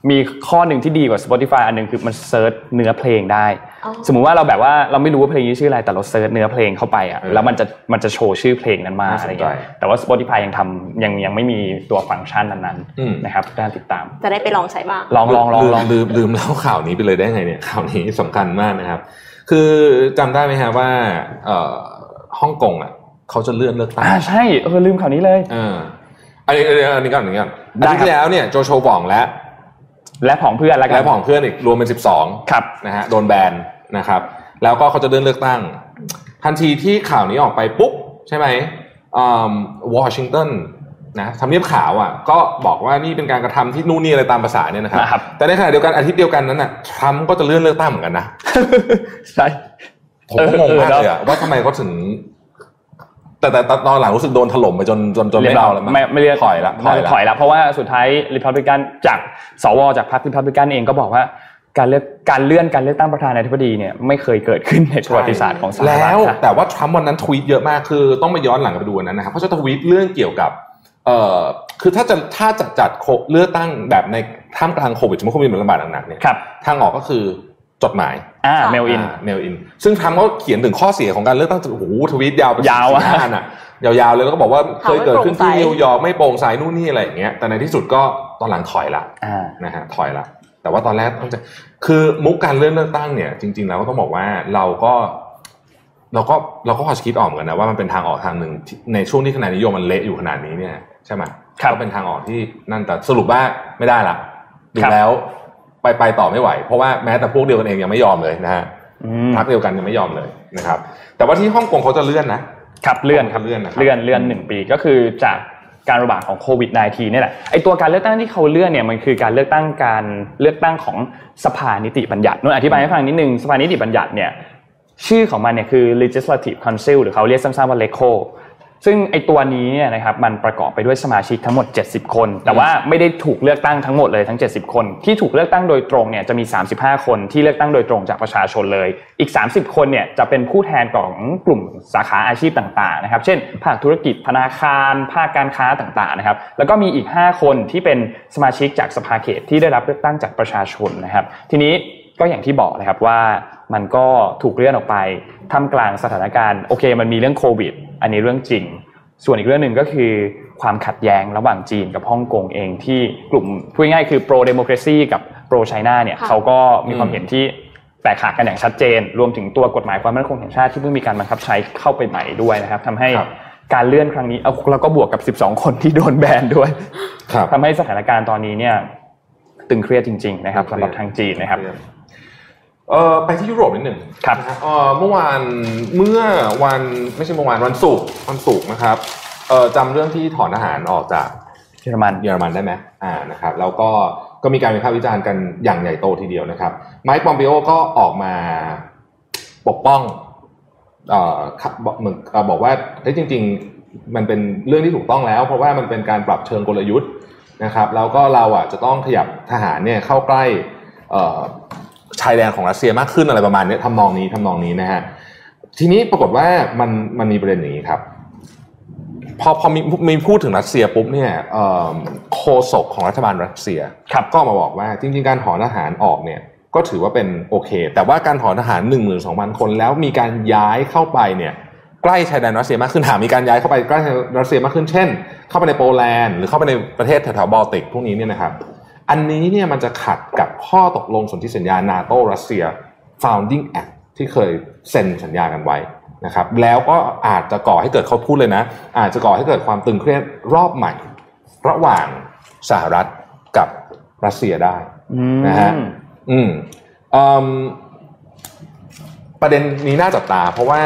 มีข้อหนึ่งที่ดีกว่า Spotify อันหนึงคือมัน search เนื้อเพลงได้อ๋อสมมุติว่าเราแบบว่าเราไม่รู้ว่าเพลงนี้ชื่ออะไรแต่เรา search เนื้อเพลงเข้าไปอะแล้วมันจะมันจะโชว์ชื่อเพลงนั้นมาอะไรเงี้ยแต่ว่า Spotify ยังทำยังยังไม่มีตัวฟังก์ชันนั้นอืมๆนะครับน่าติดตาม จะได้ไปลองใช้บ้างลองลองลองลองลืมลืมเล่าข่าวนี้ไปเลยได้ไงเนี่ยข่าวนี้สำคัญมากนะครับ คือจำได้ไหมฮะว่าเอ่อฮ่องกงอะเขาจะเลื่อนเลือกตั้งอ่าใช่เออลืมข่าวนี้เลยเอออันนี้อันนี้อันนี้ก่อนอันนี้ก่อนได้อาครับทิตย์ที่แล้วเนี่ยโจโฉบองและ และผองเพื่อนแล้วกัและผองเพื่อนอีกรวมเป็นสิบสองครับนะฮะโดนแบนนะครับแล้วก็เขาจะเลื่อนเลือกตั้ง ทันทีที่ข่าวนี้ออกไปปุ๊บ ใช่ไหมวอชิงตันนะทำเนียบขาวอะก็บอกว่านี่เป็นการกระทำที่นู่นนี่อะไรตามภาษาเนี่ยนะครับนะครับ แต่ในขณะเดียวกันอาทิตย์เดียวกันนั้นน่ะทรัมป์ก็จะเลื่อนเลือกตั้งเหมือนกันนะ ใช่ ผมก็งงมากเลยอะว่าทำไมเขาถึง แต่แต่แต่ตอนหลังรู้สึกโดนถล่มไปจนจนจนไม่เอาแล้วมั้งไม่ไม่เรียกถอยละถอยละถอยละเพราะว่าสุดท้ายริพับลิกันจากสวจากพรรคริพับลิกันเองก็บอกว่าการเลือกการเลื่อนการเลือกตั้งประธานาธิบดีเนี่ยไม่เคยเกิดขึ้นในประวัติศาสตร์ของสหรัฐแล้วค่ะแต่ว่าทรัมป์วันนั้นทวีตเยอะมากคือต้องไปย้อนหลังกลับไปดูวันนั้นนะครับเขาจะทวีตเรื่องเกี่ยวกับเอ่อคือถ้าจะถ้าจะจัดโคเลือกตั้งแบบในท่ามกลางโควิดสมมติโควิดมันระบาดหนักๆเนี่ยครับทางออกก็คือจดหมาย อ่าเมลอินเมลอิน ซึ่งทรัมป์ก็เขียนถึงข้อเสียของการเลือกตั้งโอ้โหทวีตยาวไปยาวอะสี่ห้าน่ะยาวๆเลยแล้วก็บอกว่าเคยเกิดขึ้นที่ไม่โปร่งใสนิวยอร์กไม่โปร่งใสนู่นนี่อะไรอย่างเงี้ยแต่ในที่สุดก็ตอนหลังถอยละอ่านะฮะถอยละ แต่ว่าตอนแรกต้องจะคือมุกการเลื่อนเลือกตั้งเนี่ย จริง ๆ แล้วก็ต้องบอกว่าเราก็เราก็เราก็พอจะคิดออกเหมือนกันนะว่ามันเป็นทางออกทางหนึ่งที่ในช่วงที่คะแนนนิยมมันเละอยู่ขนาดนี้เนี่ยใช่ไหมครับก็เป็นทางออกที่นั่นแต่สรุปว่าไม่ได้ละดูครับแล้ว ไปไปต่อไม่ไหว เพราะว่าแม้แต่พวกเดียวกันเองยังไม่ยอมเลยนะฮะอืมพรรคเดียวกันยังไม่ยอมเลยนะครับ แต่ว่าที่ฮ่องกงเขาจะเลื่อนนะครับเลื่อนครับเลื่อนนะครับเลื่อนเลื่อนหนึ่งปีก็คือจากการระบาดของโควิด -19 เนี่ยแหละไอตัวการเลือกตั้งที่เขาเลื่อนเนี่ยมันคือการเลือกตั้งการเลือกตั้งของสภานิติบัญญัตินุ่นอธิบายให้ฟังนิดนึงสภานิติบัญญัติเนี่ยชื่อของมันเนี่ยคือ legislative council หรือเขาเรียกสั้นๆว่า LECO ซึ่งไอตัวนี้เนี่ยนะครับมันประกอบไปด้วยสมาชิกทั้งหมด 70 คน แต่ว่าไม่ได้ถูกเลือกตั้งทั้งหมดเลยทั้ง 70 คน ที่ถูกเลือกตั้งโดยตรงเนี่ยจะมี 35 คนที่เลือกตั้งโดยตรงจากประชาชนเลย อีก 30 คนเนี่ยจะเป็นผู้แทนของกลุ่มสาขาอาชีพต่างๆนะครับ เช่น ภาคธุรกิจธนาคาร ภาคการค้าต่างๆนะครับ แล้วก็มีอีก 5 คนที่เป็นสมาชิกจากสภาเขตที่ได้รับเลือกตั้งจากประชาชนนะครับ ทีนี้ก็อย่างที่บอกนะครับว่า มันก็ถูกเลื่อนออกไปท่ามกลางสถานการณ์โอเค มันมีเรื่องโควิด อันนี้เรื่องจริง ส่วนอีกเรื่องหนึ่งก็คือความขัดแย้งระหว่างจีนกับฮ่องกงเองที่กลุ่มพูดง่ายๆคือ pro democracy กับ pro China เนี่ยค่ะเขาก็มีความเห็นที่แตกหักกันอย่างชัดเจน รวมถึงตัวกฎหมายความมั่นคงแห่งชาติที่เพิ่งมีการบังคับใช้เข้าไปใหม่ด้วยนะครับทำให้ครับการเลื่อนครั้งนี้เอาแล้วก็บวกกับ 12 คนที่โดนแบนด้วยครับทำให้สถานการณ์ตอนนี้เนี่ยตึงเครียดจริง ๆ นะครับสำหรับทางจีนนะครับ เออไปที่ยุโรปนิดหนึ่งครับนะฮะเออเมื่อวานเมื่อวันไม่ใช่เมื่อวานวันศุกร์วันศุกร์นะครับเออจำเรื่องที่ถอนทหารออกจากเยอรมันเยอรมันได้ไหมอ่านะครับแล้วก็ก็มีการวิพากษ์วิจารณ์กันอย่างใหญ่โตทีเดียวนะครับ ไมค์ปอมปิโอก็ออกมาปกป้องเอ่อครับบอกเหมือนเอ่อบอกว่าเฮ้ยจริง ๆ มันเป็นเรื่องที่ถูกต้องแล้ว เพราะว่ามันเป็นการปรับเชิงกลยุทธ์นะครับ แล้วก็เราอะจะต้องขยับทหารเนี่ยเข้าใกล้เอ่อ ชายแดนของรัสเซียมากขึ้นอะไรประมาณเนี้ยทำนองนี้ทำนองนี้นะฮะทีนี้ปรากฏว่ามันมันมีประเด็นอย่างนี้ครับ พอพอมีมีพูดถึงรัสเซียปุ๊บเนี่ยเอ่อโฆษกของรัฐบาลรัสเซียครับก็มาบอกว่าจริง ๆ การถอนทหารออกเนี่ยก็ถือว่าเป็นโอเค แต่ว่าการถอนทหาร 1 2 0 0 0 คนแล้วมีการย้ายเข้าไปเนี่ยใกล้ชายแดนรัสเซียมากขึ้นหากมีการย้ายเข้าไปใกล้รัสเซียมากขึ้นเช่น เข้าไปในโปแลนด์หรือเข้าไปในประเทศแถวๆบอลติกพวกนี้เนี่ยนะครับ อันนี้เนี่ยมันจะขัดกับข้อตกลงสนธิสัญญานาโตรัสเซีย Founding Act ที่เคยเซ็นสัญญากันไว้นะครับ แล้วก็อาจจะก่อให้เกิดเขาพูดเลยนะ อาจจะก่อให้เกิดความตึงเครียดรอบใหม่ ระหว่างสหรัฐกับรัสเซียได้นะฮะอืมอืมประเด็นนี้น่าจับตา เพราะว่า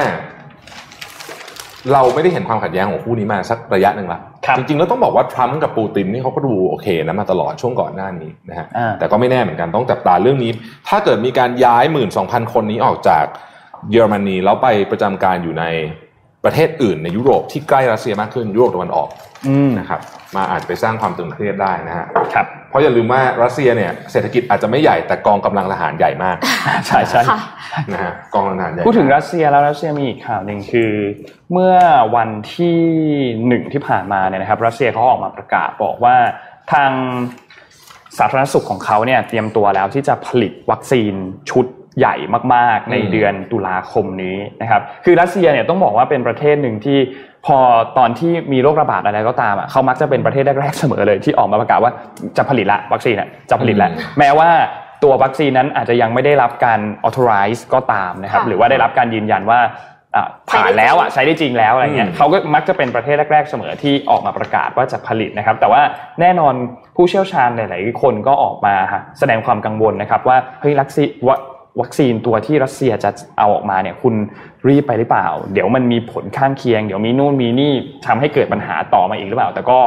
เราไม่ได้เห็นความขัดแย้งของคู่นี้มาสักระยะหนึ่งละครับ จริงๆแล้วต้องบอกว่าทรัมป์กับปูตินนี่เขาก็ดูโอเคนะมาตลอดช่วงก่อนหน้านี้นะฮะอ่าแต่ก็ไม่แน่เหมือนกันต้องจับตาเรื่องนี้ ถ้าเกิดมีการย้ายหมื่นสองพันคนนี้ออกจากเยอรมนีแล้วไปประจำการอยู่ในประเทศอื่นในยุโรปที่ใกล้รัสเซียมากขึ้นยุโรปตะวันออกอืมนะครับมาอาจจะไปสร้างความตึงเครียดได้นะฮะครับ เพราะอย่าลืมว่ารัสเซียเนี่ยเศรษฐกิจอาจจะไม่ใหญ่แต่กองกำลังทหารใหญ่มากใช่ใช่ค่ะนะฮะกองกำลังทหารใหญ่พูดถึงรัสเซียแล้วรัสเซียมีอีกข่าวหนึ่งคือ เมื่อวันที่หนึ่งที่ผ่านมาเนี่ยนะครับ รัสเซียเขาออกมาประกาศบอกว่าทางสาธารณสุขของเขาเนี่ยเตรียมตัวแล้วที่จะผลิตวัคซีนชุด ใหญ่มากๆในเดือนตุลาคมนี้นะครับ คือรัสเซียเนี่ยต้องบอกว่าเป็นประเทศหนึ่งที่พอตอนที่มีโรคระบาดอะไรก็ตามอะเขามักจะเป็นประเทศแรกๆเสมอเลยที่ออกมาประกาศว่าจะผลิตละวัคซีนอะจะผลิตละแม้ว่าตัววัคซีนนั้นอาจจะยังไม่ได้รับการ authorize ก็ตามนะครับค่ะหรือว่าได้รับการยืนยันว่าอะผ่านแล้วอะใช้ได้จริงแล้วอะไรเงี้ยเขาก็มักจะเป็นประเทศแรก ๆ เสมอที่ออกมาประกาศว่าจะผลิตนะครับ แต่ว่าแน่นอนผู้เชี่ยวชาญหลาย ๆ คนก็ออกมาฮะแสดงความกังวลนะครับว่าเฮ้ยวัคซีน วะวัคซีนตัวที่รัสเซียจะเอาออกมาเนี่ยคุณรีบไปหรือเปล่า เดี๋ยวมันมีผลข้างเคียง เดี๋ยวมีนู่นมีนี่ทำให้เกิดปัญหาต่อมาอีกหรือเปล่า แต่ก็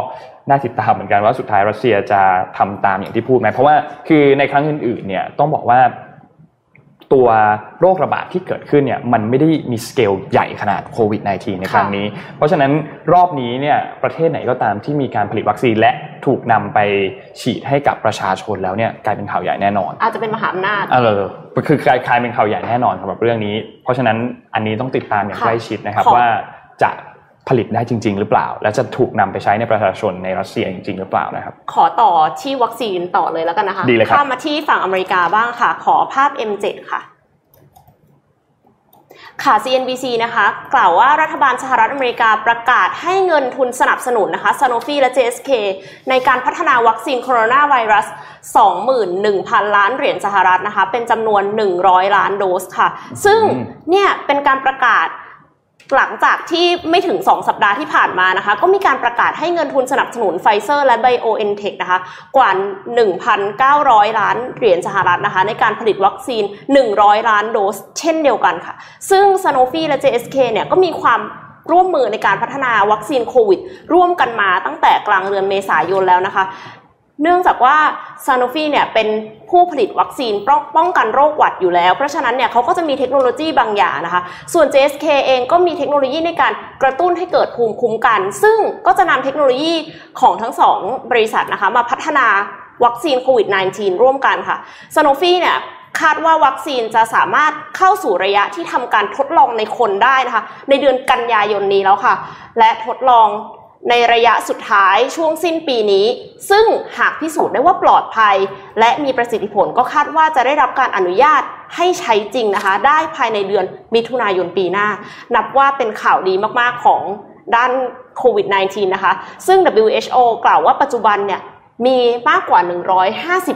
น่าติดตามเหมือนกันว่าสุดท้ายรัสเซียจะทำตามอย่างที่พูดไหมเพราะว่าคือในครั้งอื่นๆเนี่ยต้องบอกว่าตัวโรคระบาดที่เกิดขึ้นเนี่ยมันไม่ได้มีสเกลใหญ่ขนาดโควิด -19 ในครั้งนี้ เพราะฉะนั้นรอบนี้เนี่ยประเทศไหนก็ตามที่มีการผลิตวัคซีนและถูกนำไปฉีดให้กับประชาชนแล้วเนี่ยกลายเป็นข่าวใหญ่แน่นอน อาจจะเป็นมหาอำนาจเออ คือกลายกลายเป็นข่าวใหญ่แน่นอนสำหรับเรื่องนี้ เพราะฉะนั้นอันนี้ต้องติดตามอย่างค่ะใกล้ชิดนะครับขอว่าจะผลิตได้จริง ๆ หรือเปล่า และจะถูกนำไปใช้ในประชาชนในรัสเซียจริง ๆ หรือเปล่านะครับ ขอต่อที่วัคซีนต่อเลยแล้วกันนะคะดีเลยครับข้ามมาที่ฝั่งอเมริกาบ้างค่ะ ขอภาพ M7 ค่ะ ค่ะ CNBC นะคะ กล่าวว่ารัฐบาลสหรัฐอเมริกาประกาศให้เงินทุนสนับสนุนนะคะ Sanofi และ GSK ในการพัฒนาวัคซีนโคโรนาไวรัส 21,000 ล้านเหรียญสหรัฐนะคะ เป็นจำนวน 100 ล้านโดสค่ะ ซึ่งเนี่ยเป็นการประกาศ หลังจากที่ไม่ถึง 2 สัปดาห์ที่ผ่านมานะคะ ก็มีการประกาศให้เงินทุนสนับสนุนไฟเซอร์และ BioNTech นะคะ กว่า 1,900 ล้านเหรียญสหรัฐนะคะ ในการผลิตวัคซีน 100 ล้านโดส เช่นเดียวกันค่ะ ซึ่ง Sanofi และ GSK เนี่ยก็มีความร่วมมือในการพัฒนาวัคซีนโควิด ร่วมกันมาตั้งแต่กลางเดือนเมษายนแล้วนะคะ เนื่องจากว่า Sanofi เนี่ยเป็นผู้ผลิตวัคซีนป้องกันโรคหวัดอยู่แล้ว เพราะฉะนั้นเนี่ยเขาก็จะมีเทคโนโลยีบางอย่างนะคะ ส่วน JSK เองก็มีเทคโนโลยีในการกระตุ้นให้เกิดภูมิคุ้มกัน ซึ่งก็จะนำเทคโนโลยีของทั้งสองบริษัทนะคะมาพัฒนาวัคซีนโควิด -19 ร่วมกันค่ะ Sanofi เนี่ยคาดว่าวัคซีนจะสามารถเข้าสู่ระยะที่ทำการทดลองในคนได้นะคะ ในเดือนกันยายนนี้แล้วค่ะ และทดลอง ในระยะสุดท้ายช่วงสิ้นปีนี้ ซึ่งหากพิสูจน์ได้ว่าปลอดภัย และมีประสิทธิผลก็คาดว่าจะได้รับการอนุญาตให้ใช้จริงนะคะ ได้ภายในเดือนมิถุนายนปีหน้า นับว่าเป็นข่าวดีมากๆของด้านโควิด -19 นะคะ ซึ่ง WHO กล่าวว่าปัจจุบันเนี่ยมีมากกว่า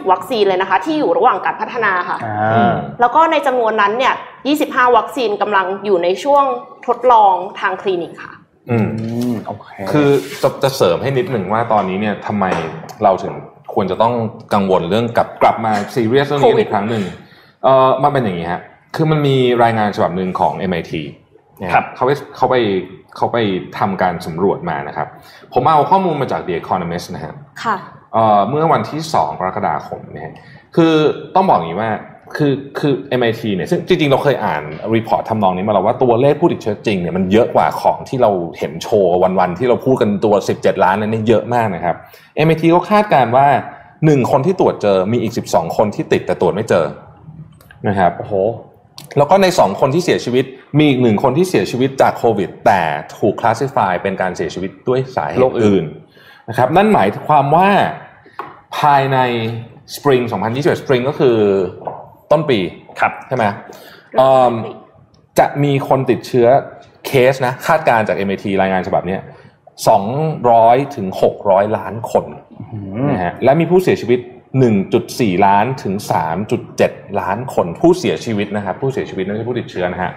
150 วัคซีนเลยนะคะ ที่อยู่ระหว่างการพัฒนาค่ะอ่าแล้วก็ในจำนวนนั้นเนี่ย 25 วัคซีนกำลังอยู่ในช่วงทดลองทางคลินิกค่ะ อืมอืมโอเคคือจะจะเสริมให้นิดหนึ่งว่าตอนนี้เนี่ยทำไมเราถึงควรจะต้องกังวลเรื่องกลับกลับมาซีเรียสเรื่องนี้โควิดอีกครั้งหนึ่งเอ่อมันเป็นอย่างนี้ฮะคือมันมีรายงานฉบับหนึ่งของ MIT นะเขาไปเขาไปเขาไปทำการสำรวจมานะครับ ผมเอาข้อมูลมาจาก The Economist นะฮะค่ะเอ่อเมื่อวันที่ 2 กรกฎาคมเนี่ยคือต้องบอกอย่างนี้ว่า คือคือ MIT เนี่ยซึ่งจริงๆ เราเคยอ่านรีพอร์ตทำนองนี้มาแล้วว่าตัวเลขผู้ติดเชื้อจริงเนี่ยมันเยอะกว่าของที่เราเห็นโชว์วันๆ ที่เราพูดกันตัว 17 ล้านนั้นเนี่ยเยอะมากนะครับ MIT ก็คาดการณ์ว่า 1 คนที่ตรวจเจอมีอีก 12 คนที่ติดแต่ตรวจไม่เจอนะครับโอ้โหแล้วก็ใน 2 คนที่เสียชีวิตมีอีกหนึ่งคนที่เสียชีวิตจากโควิด แต่ถูกคลาสสิฟายเป็นการเสียชีวิตด้วยสาเหโรตุคอื่นอื่นนะครับนั่นหมายความว่าภายในสปริง 2021สปริงก็คือ ต้นปีครับใช่ไหมเอิ่มจะมีคนติดเชื้อเคสนะคาดการณ์จาก MIT รายงานฉบับเนี้ย200ถึง600ล้านคนนะฮะและมีผู้เสียชีวิต1.4ล้านถึง3.7ล้านคนผู้เสียชีวิตนะครับผู้เสียชีวิตไม่ใช่ผู้ติดเชื้อนะฮะ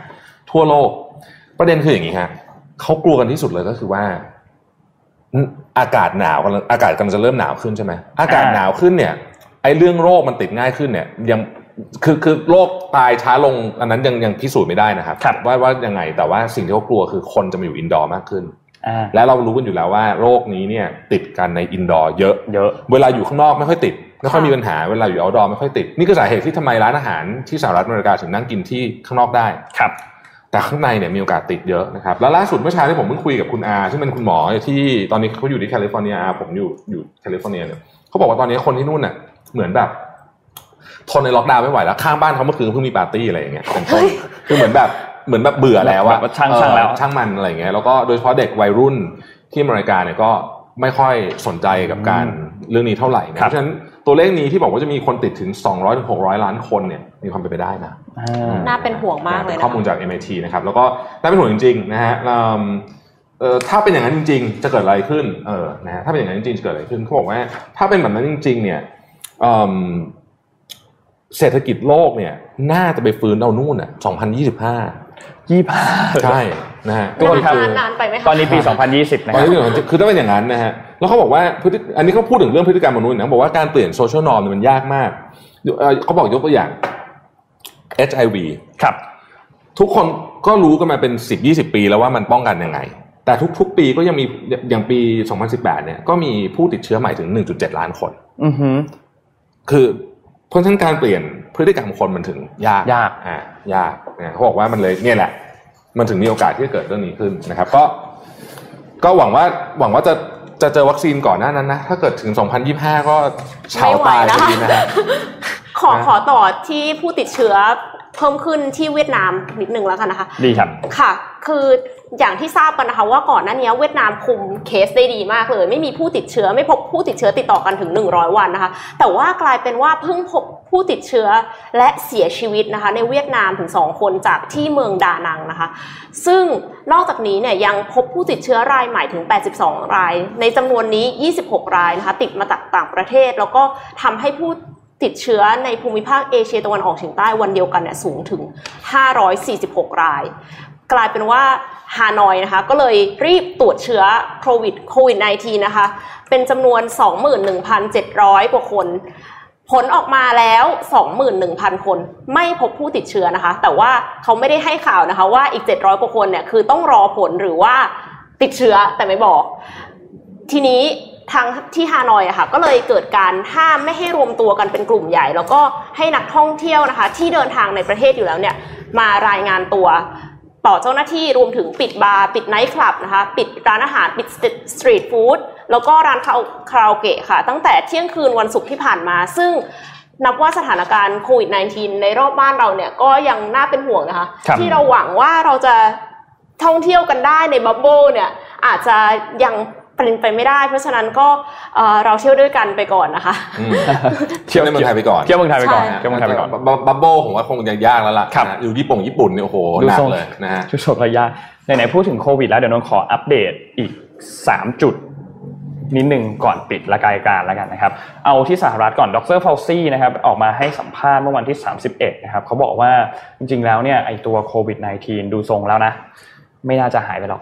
ทั่วโลก ประเด็นคืออย่างนี้ฮะเขากลัวกันที่สุดเลยก็คือว่า อากาศหนาวกำลังอากาศกำลังจะเริ่มหนาวขึ้นใช่ไหมอากาศหนาวขึ้นเนี่ยไอ้เรื่องโรคมันติดง่ายขึ้นเนี่ยยัง คือคือโรคตายช้าลงอันนั้นยังยังพิสูจน์ไม่ได้นะครับครับว่าว่ายังไงแต่ว่าสิ่งที่เขากลัวคือคนจะมาอยู่ indoor มากขึ้นอ่าและเรารู้กันอยู่แล้วว่าโรคนี้เนี่ยติดกันใน indoor เยอะเยอะ เวลาอยู่ข้างนอกไม่ค่อยติดไม่ค่อยค่ะมีปัญหาเวลาอยู่ outdoor ไม่ค่อยติด นี่คือสาเหตุที่ทำไมร้านอาหารที่สหรัฐอเมริกาถึงนั่งกินที่ข้างนอกได้ครับ แต่ข้างในเนี่ยมีโอกาสติดเยอะนะครับแล้วล่าสุดเมื่อเช้าที่ผมเพิ่งคุยกับคุณอาซึ่งเป็นคุณหมอที่ตอนนี้เขาอยู่ที่แคลิฟอร์เนียอาผมอยู่อยู่แคลิฟอร์เนียเนี่ยเขาบอกว่าตอนนี้คนที่นู่นน่ะเหมือนแบบ ทนในล็อกดาวน์ไม่ไหวแล้วข้างบ้านเขาเมื่อคืนเพิ่งมีปาร์ตี้อะไรอย่างเงี้ยเป็นต้นคือเหมือนแบบเหมือนแบบเบื่อแล้วแบอะบว่าช่างเออช่างแล้วช่างมันอะไรอย่างเงี้ยแล้วก็โดยเฉพาะเด็กวัยรุ่นที่อเมริกาเนี่ยก็ไม่ค่อยสนใจกับการเรื่องนี้เท่าไหร่นะครัเพบราะฉะนั้นตัวเลขนี้ที่บอกว่าจะมีคนติดถึง 200ถึง600ล้านคนเนี่ยมีความเป็นไปได้นะอ่าน่าเป็นห่วงมากเลยป็นะข้อมูลจาก MIT นะครับแล้วก็น่าเป็นห่วงจริงๆนะฮะเอิ่มเอ่อถ้าเป็นอย่างนั้นจริง ๆ จะเกิดอะไรขึ้นเออนะฮะถ้าเป็นอย่างนั้นจริงๆจะเกิดอะไรขึ้นเขาบอกว่าถ้าเป็นแบบนั้นจริง ๆ เนี่ย เอิ่มเศรษฐกิจโลกเนี่ยน่าจะไปฟื้นเอานู่นอะ2025ยี่ห้าใช่นะฮะทุกคนครับนานนานไปไหมคะตอนนี้ปี 2020 นะตครับตอนนี้คือคือถ้าเป็นอย่างนั้นนะฮะแล้วเขาบอกว่าพฤติอันนี้เขาพูดถึงเรื่องพฤติกรรมมนุษย์นะบอกว่าการเปลี่ยน social norm มันยากมากเอ่อเขาบอกยกตัวอย่าง HIV ครับ ทุกคนก็รู้กันมาเป็น 10 20 ปีแล้วว่ามันป้องกันยังไง แต่ทุกๆ ปีก็ยังมีอย่างปี 2018 เนี่ยก็มีผู้ติดเชื้อใหม่ถึง 1.7 ล้านคน อือฮึคือ เพราะฉะนั้นการเปลี่ยนพฤติกรรมคนมันถึงยากยากอ่ายากนะเขาบอกว่ามันเลยเนี่ยแหละ มันถึงมีโอกาสที่จะเกิดเรื่องนี้ขึ้นนะครับ ก็ ก็หวังว่าหวังว่าจะจะเจอวัคซีนก่อนหน้านั้นนะ ถ้าเกิดถึง 2025 ก็เฉาตายไม่พไหวอแล้วดีนะฮะขอนะขอต่อที่ผู้ติดเชื้อ เพิ่มขึ้นที่เวียดนามนิดนึงแล้วกันนะคะ ดีครับ ค่ะ คืออย่างที่ทราบกันนะคะว่าก่อนหน้านี้เวียดนามคุมเคสได้ดีมากเลย ไม่มีผู้ติดเชื้อไม่พบผู้ติดเชื้อติดต่อกันถึง 100 วันนะคะ แต่ว่ากลายเป็นว่าเพิ่งพบผู้ติดเชื้อและเสียชีวิตนะคะ ในเวียดนามถึง 2 คนจากที่เมืองดานังนะคะ ซึ่งนอกจากนี้เนี่ยยังพบผู้ติดเชื้อรายใหม่ถึง 82 ราย ในจำนวนนี้ 26 รายนะคะติดมาจากต่างประเทศ แล้วก็ทำให้ผู้ ติดเชื้อในภูมิภาคเอเชียตะวันออกเฉียงใต้วันเดียวกันเนี่ยสูงถึง 546 ราย กลายเป็นว่าฮานอยนะคะก็เลยรีบตรวจเชื้อโควิดโควิด -19 นะคะ เป็นจำนวน 21,700 กว่าคน ผลออกมาแล้ว 21,000 คน ไม่พบผู้ติดเชื้อนะคะ แต่ว่าเขาไม่ได้ให้ข่าวนะคะว่าอีก 700 กว่าคนเนี่ยคือต้องรอผลหรือว่าติดเชื้อแต่ไม่บอก ทีนี้ ทางที่ฮานอยอะค่ะก็เลยเกิดการห้ามไม่ให้รวมตัวกันเป็นกลุ่มใหญ่ แล้วก็ให้นักท่องเที่ยวนะคะ ที่เดินทางในประเทศอยู่แล้วเนี่ยมารายงานตัวต่อเจ้าหน้าที่รวมถึงปิดบาร์ปิดไนท์คลับนะคะปิดร้านอาหารปิดสตรีทฟู้ดแล้วก็ร้านคาราโอเกะค่ะ ตั้งแต่เที่ยงคืนวันศุกร์ที่ผ่านมา ซึ่งนับว่าสถานการณ์โควิด -19 ในรอบบ้านเราเนี่ยก็ยังน่าเป็นห่วงนะคะครับที่เราหวังว่าเราจะท่องเที่ยวกันได้ใน bubble เนี่ยอาจจะยัง เป็นไปไม่ได้ เพราะฉะนั้นก็เอ่อเราเที่ยวด้วยกันไปก่อนนะคะอืมเที่ยวในเมืองไทยไปก่อนเที่ยวเมืองไทยไปก่อนใช่เที่ยวเมืองไทยไปก่อนบับ bubble ผมว่าคงจะยากแล้วล่ะครับนะอยู่ญี่ปุ่นญี่ปุ่นเนี่ยโอ้โหดูทรงหนักเลยนะฮะชุดโชคระยะไหนๆพูดถึงโควิดแล้วเดี๋ยวนนท์ขออัปเดตอีก 3 จุดนิดหนึ่งก่อนปิดรายการแล้วกันนะครับ เอาที่สหรัฐก่อนดรฟาวซี่นะครับออกมาให้สัมภาษณ์เมื่อวันที่ 31 นะครับเขาบอกว่าจริงๆแล้วเนี่ยไอตัวโควิด -19 ดูทรงแล้วนะ ไม่น่าจะหายไปหรอก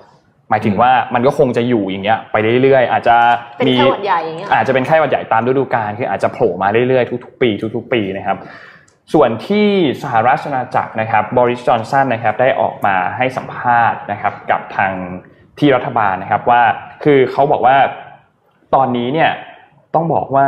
หมายถึงว่ามันก็คงจะอยู่อย่างเงี้ยไปเรื่อยๆ อาจจะเป็นมีไข้หวัดใหญ่อย่างเงี้ยอาจจะเป็นไข้หวัดใหญ่ตามฤดูกาลคืออาจจะโผล่มาเรื่อยๆทุกๆปีทุกๆปีนะครับส่วนที่สหราชอาณาจักรนะครับบริสจอนสันนะครับได้ออกมาให้สัมภาษณ์นะครับกับทางที่รัฐบาลนะครับว่าคือเขาบอกว่าตอนนี้เนี่ย ต้องบอกว่า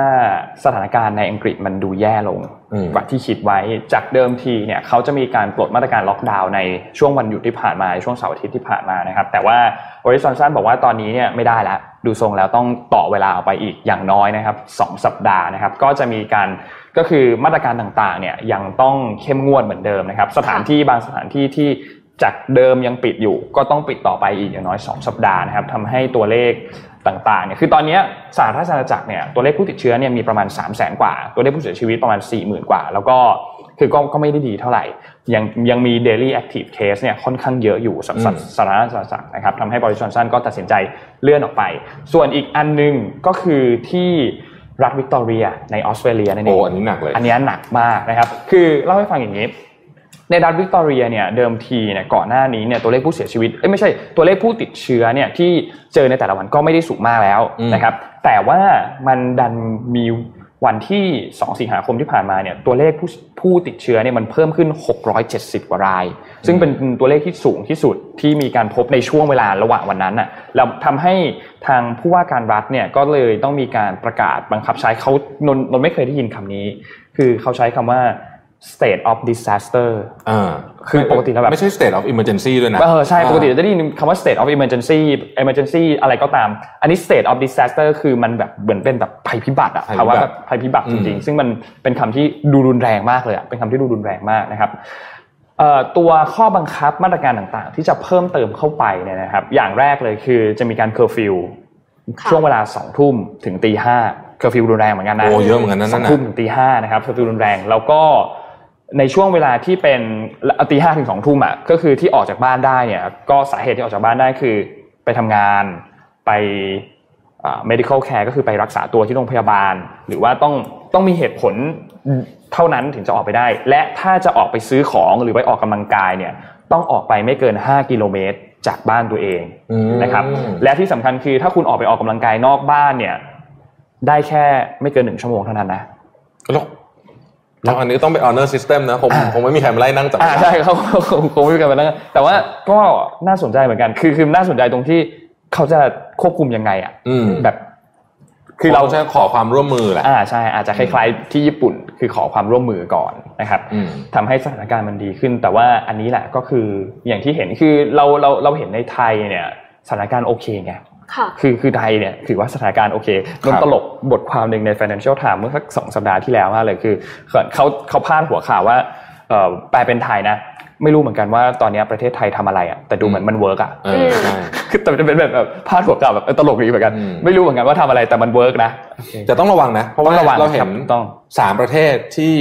สถานการณ์ในอังกฤษมันดูแย่ลงอืมกว่าที่คิดไว้จากเดิมทีเนี่ยเขาจะมีการปลดมาตรการล็อกดาวน์ในช่วงวันหยุดที่ผ่านมาช่วงเสาร์อาทิตย์ที่ผ่านมานะครับ แต่ว่าบริสจอนสันบอกว่าตอนนี้เนี่ยไม่ได้แล้วดูทรงแล้วต้องต่อเวลาออกไปอีกอย่างน้อยนะครับสองสัปดาห์นะครับ ก็จะมีการก็คือมาตรการต่างๆเนี่ยยังต้องเข้มงวดเหมือนเดิมนะครับ สถานที่บางสถานที่ที่จากเดิมยังปิดอยู่ ก็ต้องปิดต่อไปอีกอย่างน้อย 2 สัปดาห์นะครับทำให้ตัวเลข ต่างๆเนี่ยคือตอนเนี้ยสหราชอาณาจักรเนี่ยตัวเลขผู้ติดเชื้อเนี่ยมีประมาณ 3 0 0แสนกว่า ตัวเลขผู้เสียชีวิตประมาณ 4 0,000 กว่า แล้วก็คือก็ก็ไม่ได้ดีเท่าไหร่ ยังยังมี daily active case เนี่ยค่อนข้างเยอะอยู่สำหรับอืมสาธารณสุขนะครับทำให้บริษัทจอนสันก็ตัดสินใจเลื่อนออกไป ส่วนอีกอันหนึงก็คือที่รัฐวิกตอเรียในออสเตรเลียนั่นเอโอ้งอันนี้หนักเลยอันเนี้ยหนักมากนะครับคือเล่าให้ฟังอย่างนี้ ในรัฐวิกตอเรียเนี่ยเดิมทีเนี่ยก่อนหน้านี้เนี่ยตัวเลขผู้เสียชีวิตเอ้ยไม่ใช่ตัวเลขผู้ติดเชื้อเนี่ยที่เจอในแต่ละวันก็ไม่ได้สูงมากแล้วอืมนะครับแต่ว่ามันดันมีวันที่ 2 สิงหาคมที่ผ่านมาเนี่ยตัวเลขผู้ผู้ติดเชื้อเนี่ยมันเพิ่มขึ้น 670 กว่าราย ซึ่งเป็นตัวเลขที่สูงที่สุดที่มีการพบในช่วงเวลาระหว่างวันนั้นน่ะแล้วทำให้ทางผู้ว่าการรัฐเนี่ยก็เลยต้องมีการประกาศบังคับใช้เขานนนนไม่เคยได้ยินคำนี้ คือเขาใช้คำว่า state of disaster อ่าคือปกติแล้วแบบ ไม่ใช่ state of emergency ด้วยนะเออใช่ ปกติเราจะได้ยินคำว่า state of emergency emergency อะไรก็ตาม อันนี้ state of disaster คือมันแบบเหมือนเป็นแบบภัยพิบัติอะภัยพิบัติภาวะแบบภัยพิบัติอืจมริงๆ ซึ่งมันเป็นคำที่ดูรุนแรงมากเลยอะเป็นคำที่ดูรุนแรงมากนะครับเอ่อตัวข้อบังคับมาตรการต่างๆ ที่จะเพิ่มเติมเข้าไปเนี่ยนะครับ อย่างแรกเลยคือจะมีการเคอร์ฟิวค่ะช่วงเวลาสองทุ่มถึงตีห้าเคอร์ฟิวรุนแรงเหมือนกันนะโอ้เยอะเหมือนกันนะนั่นงน่ะสองทุ่มถึงตีห้านะครับเคอร์ฟิวรุนแรงแล้วก็ ในช่วงเวลาที่เป็นตีห้าถึงสองทุ่มอะก็คือที่ออกจากบ้านได้เนี่ยก็สาเหตุที่ออกจากบ้านได้คือไปทำงานไปอ่า medical care ก็คือไปรักษาตัวที่โรงพยาบาล หรือว่าต้องต้องมีเหตุผลเท่านั้นถึงจะออกไปได้ และถ้าจะออกไปซื้อของหรือไปออกกำลังกายเนี่ยต้องออกไปไม่เกิน 5 กิโลเมตรจากบ้านตัวเองอืมนะครับและที่สำคัญคือถ้าคุณออกไปออกกำลังกายนอกบ้านเนี่ยได้แค่ไม่เกินหนึ่งชั่วโมงเท่านั้นนะ แล้วแล้วอันนี้ต้องไป honor system นะคงอ่าคงไม่มีใครมาไล่นั่งจับอ่าใช่เขาเขาคงไม่มีการไปนั่งแต่ว่าก็น่าสนใจเหมือนกัน คือคือน่าสนใจตรงที่เขาจะควบคุมยังไงอะอืมแบบ คือเราจะขอความร่วมมือแหละอ่าใช่ อาจจะคล้ายๆที่ญี่ปุ่น คือขอความร่วมมือก่อนนะครับอืมทำให้สถานการณ์มันดีขึ้น แต่ว่าอันนี้แหละก็คืออย่างที่เห็นคือเราเราเราเห็นในไทยเนี่ยสถานการณ์โอเคไง ค่ะคือคือไทยเนี่ยถือว่าสถานการณ์โอเคนนครับตลกบทความหนึ่งใน Financial Times เมื่อสักสองสัปดาห์ที่แล้วมากเลยคือเขาเขาพาดหัวข่าวว่าเอ่อแปลเป็นไทยนะไม่รู้เหมือนกันว่าตอนนี้ประเทศไทยทำอะไรอะแต่ดูเหมือนมันเวิร์กอะเออใช่คือแต่จะเป็นแบบแบบพาดหัวข่าวแบบเออตลกดีเหมือนกันอืมไม่รู้เหมือนกันว่าทำอะไรแต่มัน work นะแต่ต้องระวังนะเพราะว่าต้องระวังเราเห็นครับต้องสามประเทศที่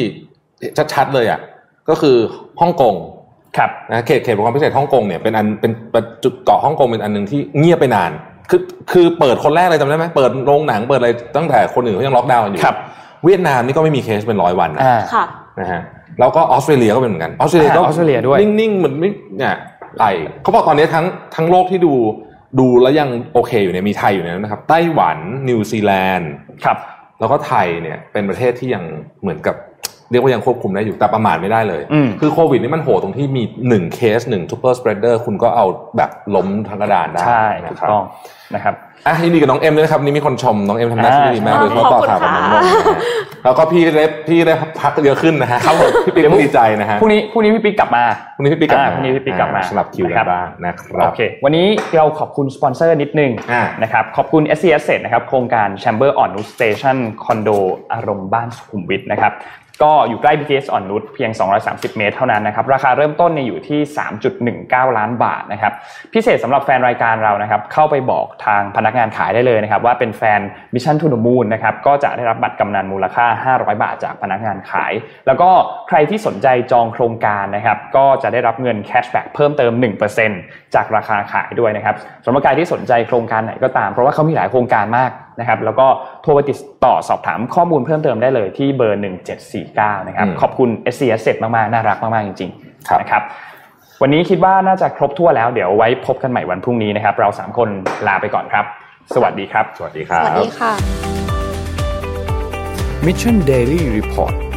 ชัดๆเลยอะก็คือฮ่องกงครับนะเขตเขตปกครองพิเศษฮ่องกงเนี่ยเป็นอันเป็นเป็นจุดเกาะฮ่องกงเป็นอันหนึ่งที่เงียบไปนาน คือคือเปิดคนแรกเลยจำได้ไหมเปิดโรงหนังเปิดอะไรตั้งแต่คนอื่นเขายังล็อกดาวน์กันอยู่ครับ เวียดนามนี่ก็ไม่มีเคสเป็นร้อยวันนะอ่าค่ะนะฮะแล้วก็ออสเตรเลียก็เป็นเหมือนกันออสเตรเลียก็อ่าออสเตรเลียด้วยนิ่งๆเหมือนไม่เนี่ยไอเขาบอกตอนนี้ทั้งทั้งโลกที่ดูดูแล้วยังโอเคอยู่เนี่ยมีไทยอยู่ในนั้นนะครับไต้หวันนิวซีแลนด์ครับ แล้วก็ไทยเนี่ยเป็นประเทศที่ยังเหมือนกับ เรียกว่ายังควบคุมได้อยู่แต่ประมาทไม่ได้เลยอืมคือโควิดนี่มันโหดตรงที่มีหนึ่งเคสหนึ่ง super spreader คุณก็เอาแบบล้มทั้งกระดานได้ใช่นะถูกครับต้องนะครับอะยินดีกับน้องเอ็มด้วยนะครับนี่มีคนชมน้องเอ็มทำหน้าที่ดีมากอ่าโดยเฉพาะต่อข่าวกับน้องนนท์นะฮะแล้วก็พี่ได้พี่ได้พักเยอะขึ้นนะฮะครับผมพี่ปิ๊กดีใจนะฮะพรุ่งนี้พรุ่งนี้พี่ปิ๊กกลับมาพรุ่งนี้พี่ปิ๊กกลับอ่ามาพรุ่งนี้พี่ปิ๊กกลับมาอ่สลับคิวนะกัครันบบ้างนะครับโอเควันนี้เราขอบคุณสปอนเซอร์นิดนึงอ่านะครับขอบคุณ s c s นะครับโครงการ Chamber on Nude Station คอนโดอารมณ์บ้านสุขุมวิทนะครับ ก็อยู่ใกล้ BTS อ่อนนุชเพียง 230 เมตรเท่านั้นนะครับ ราคาเริ่มต้นเนี่ยอยู่ที่ 3.19 ล้านบาทนะครับ พิเศษสำหรับแฟนรายการเรานะครับ เข้าไปบอกทางพนักงานขายได้เลยนะครับ ว่าเป็นแฟน Mission to the Moon นะครับ ก็จะได้รับบัตรกำนัลมูลค่า 500 บาทจากพนักงานขาย แล้วก็ใครที่สนใจจองโครงการนะครับ ก็จะได้รับเงิน cashback เพิ่มเติม 1%จากราคาขายด้วยนะครับสำหรับใครที่สนใจโครงการไหนก็ตาม เพราะว่าเขามีหลายโครงการมากนะครับแล้วก็โทรไปติดต่อสอบถามข้อมูลเพิ่มเติมได้เลยที่เบอร์ 1749นะครับอืมขอบคุณ SC Asset มากๆ น่ารักมากๆ จริงๆครับนะครับวันนี้คิดว่าน่าจะครบถ้วนแล้วเดี๋ยวไว้พบกันใหม่วันพรุ่งนี้นะครับเราสามคนลาไปก่อนครับ สวัสดีครับ สวัสดีครัสบวัสดีค่ะ Mission Daily Report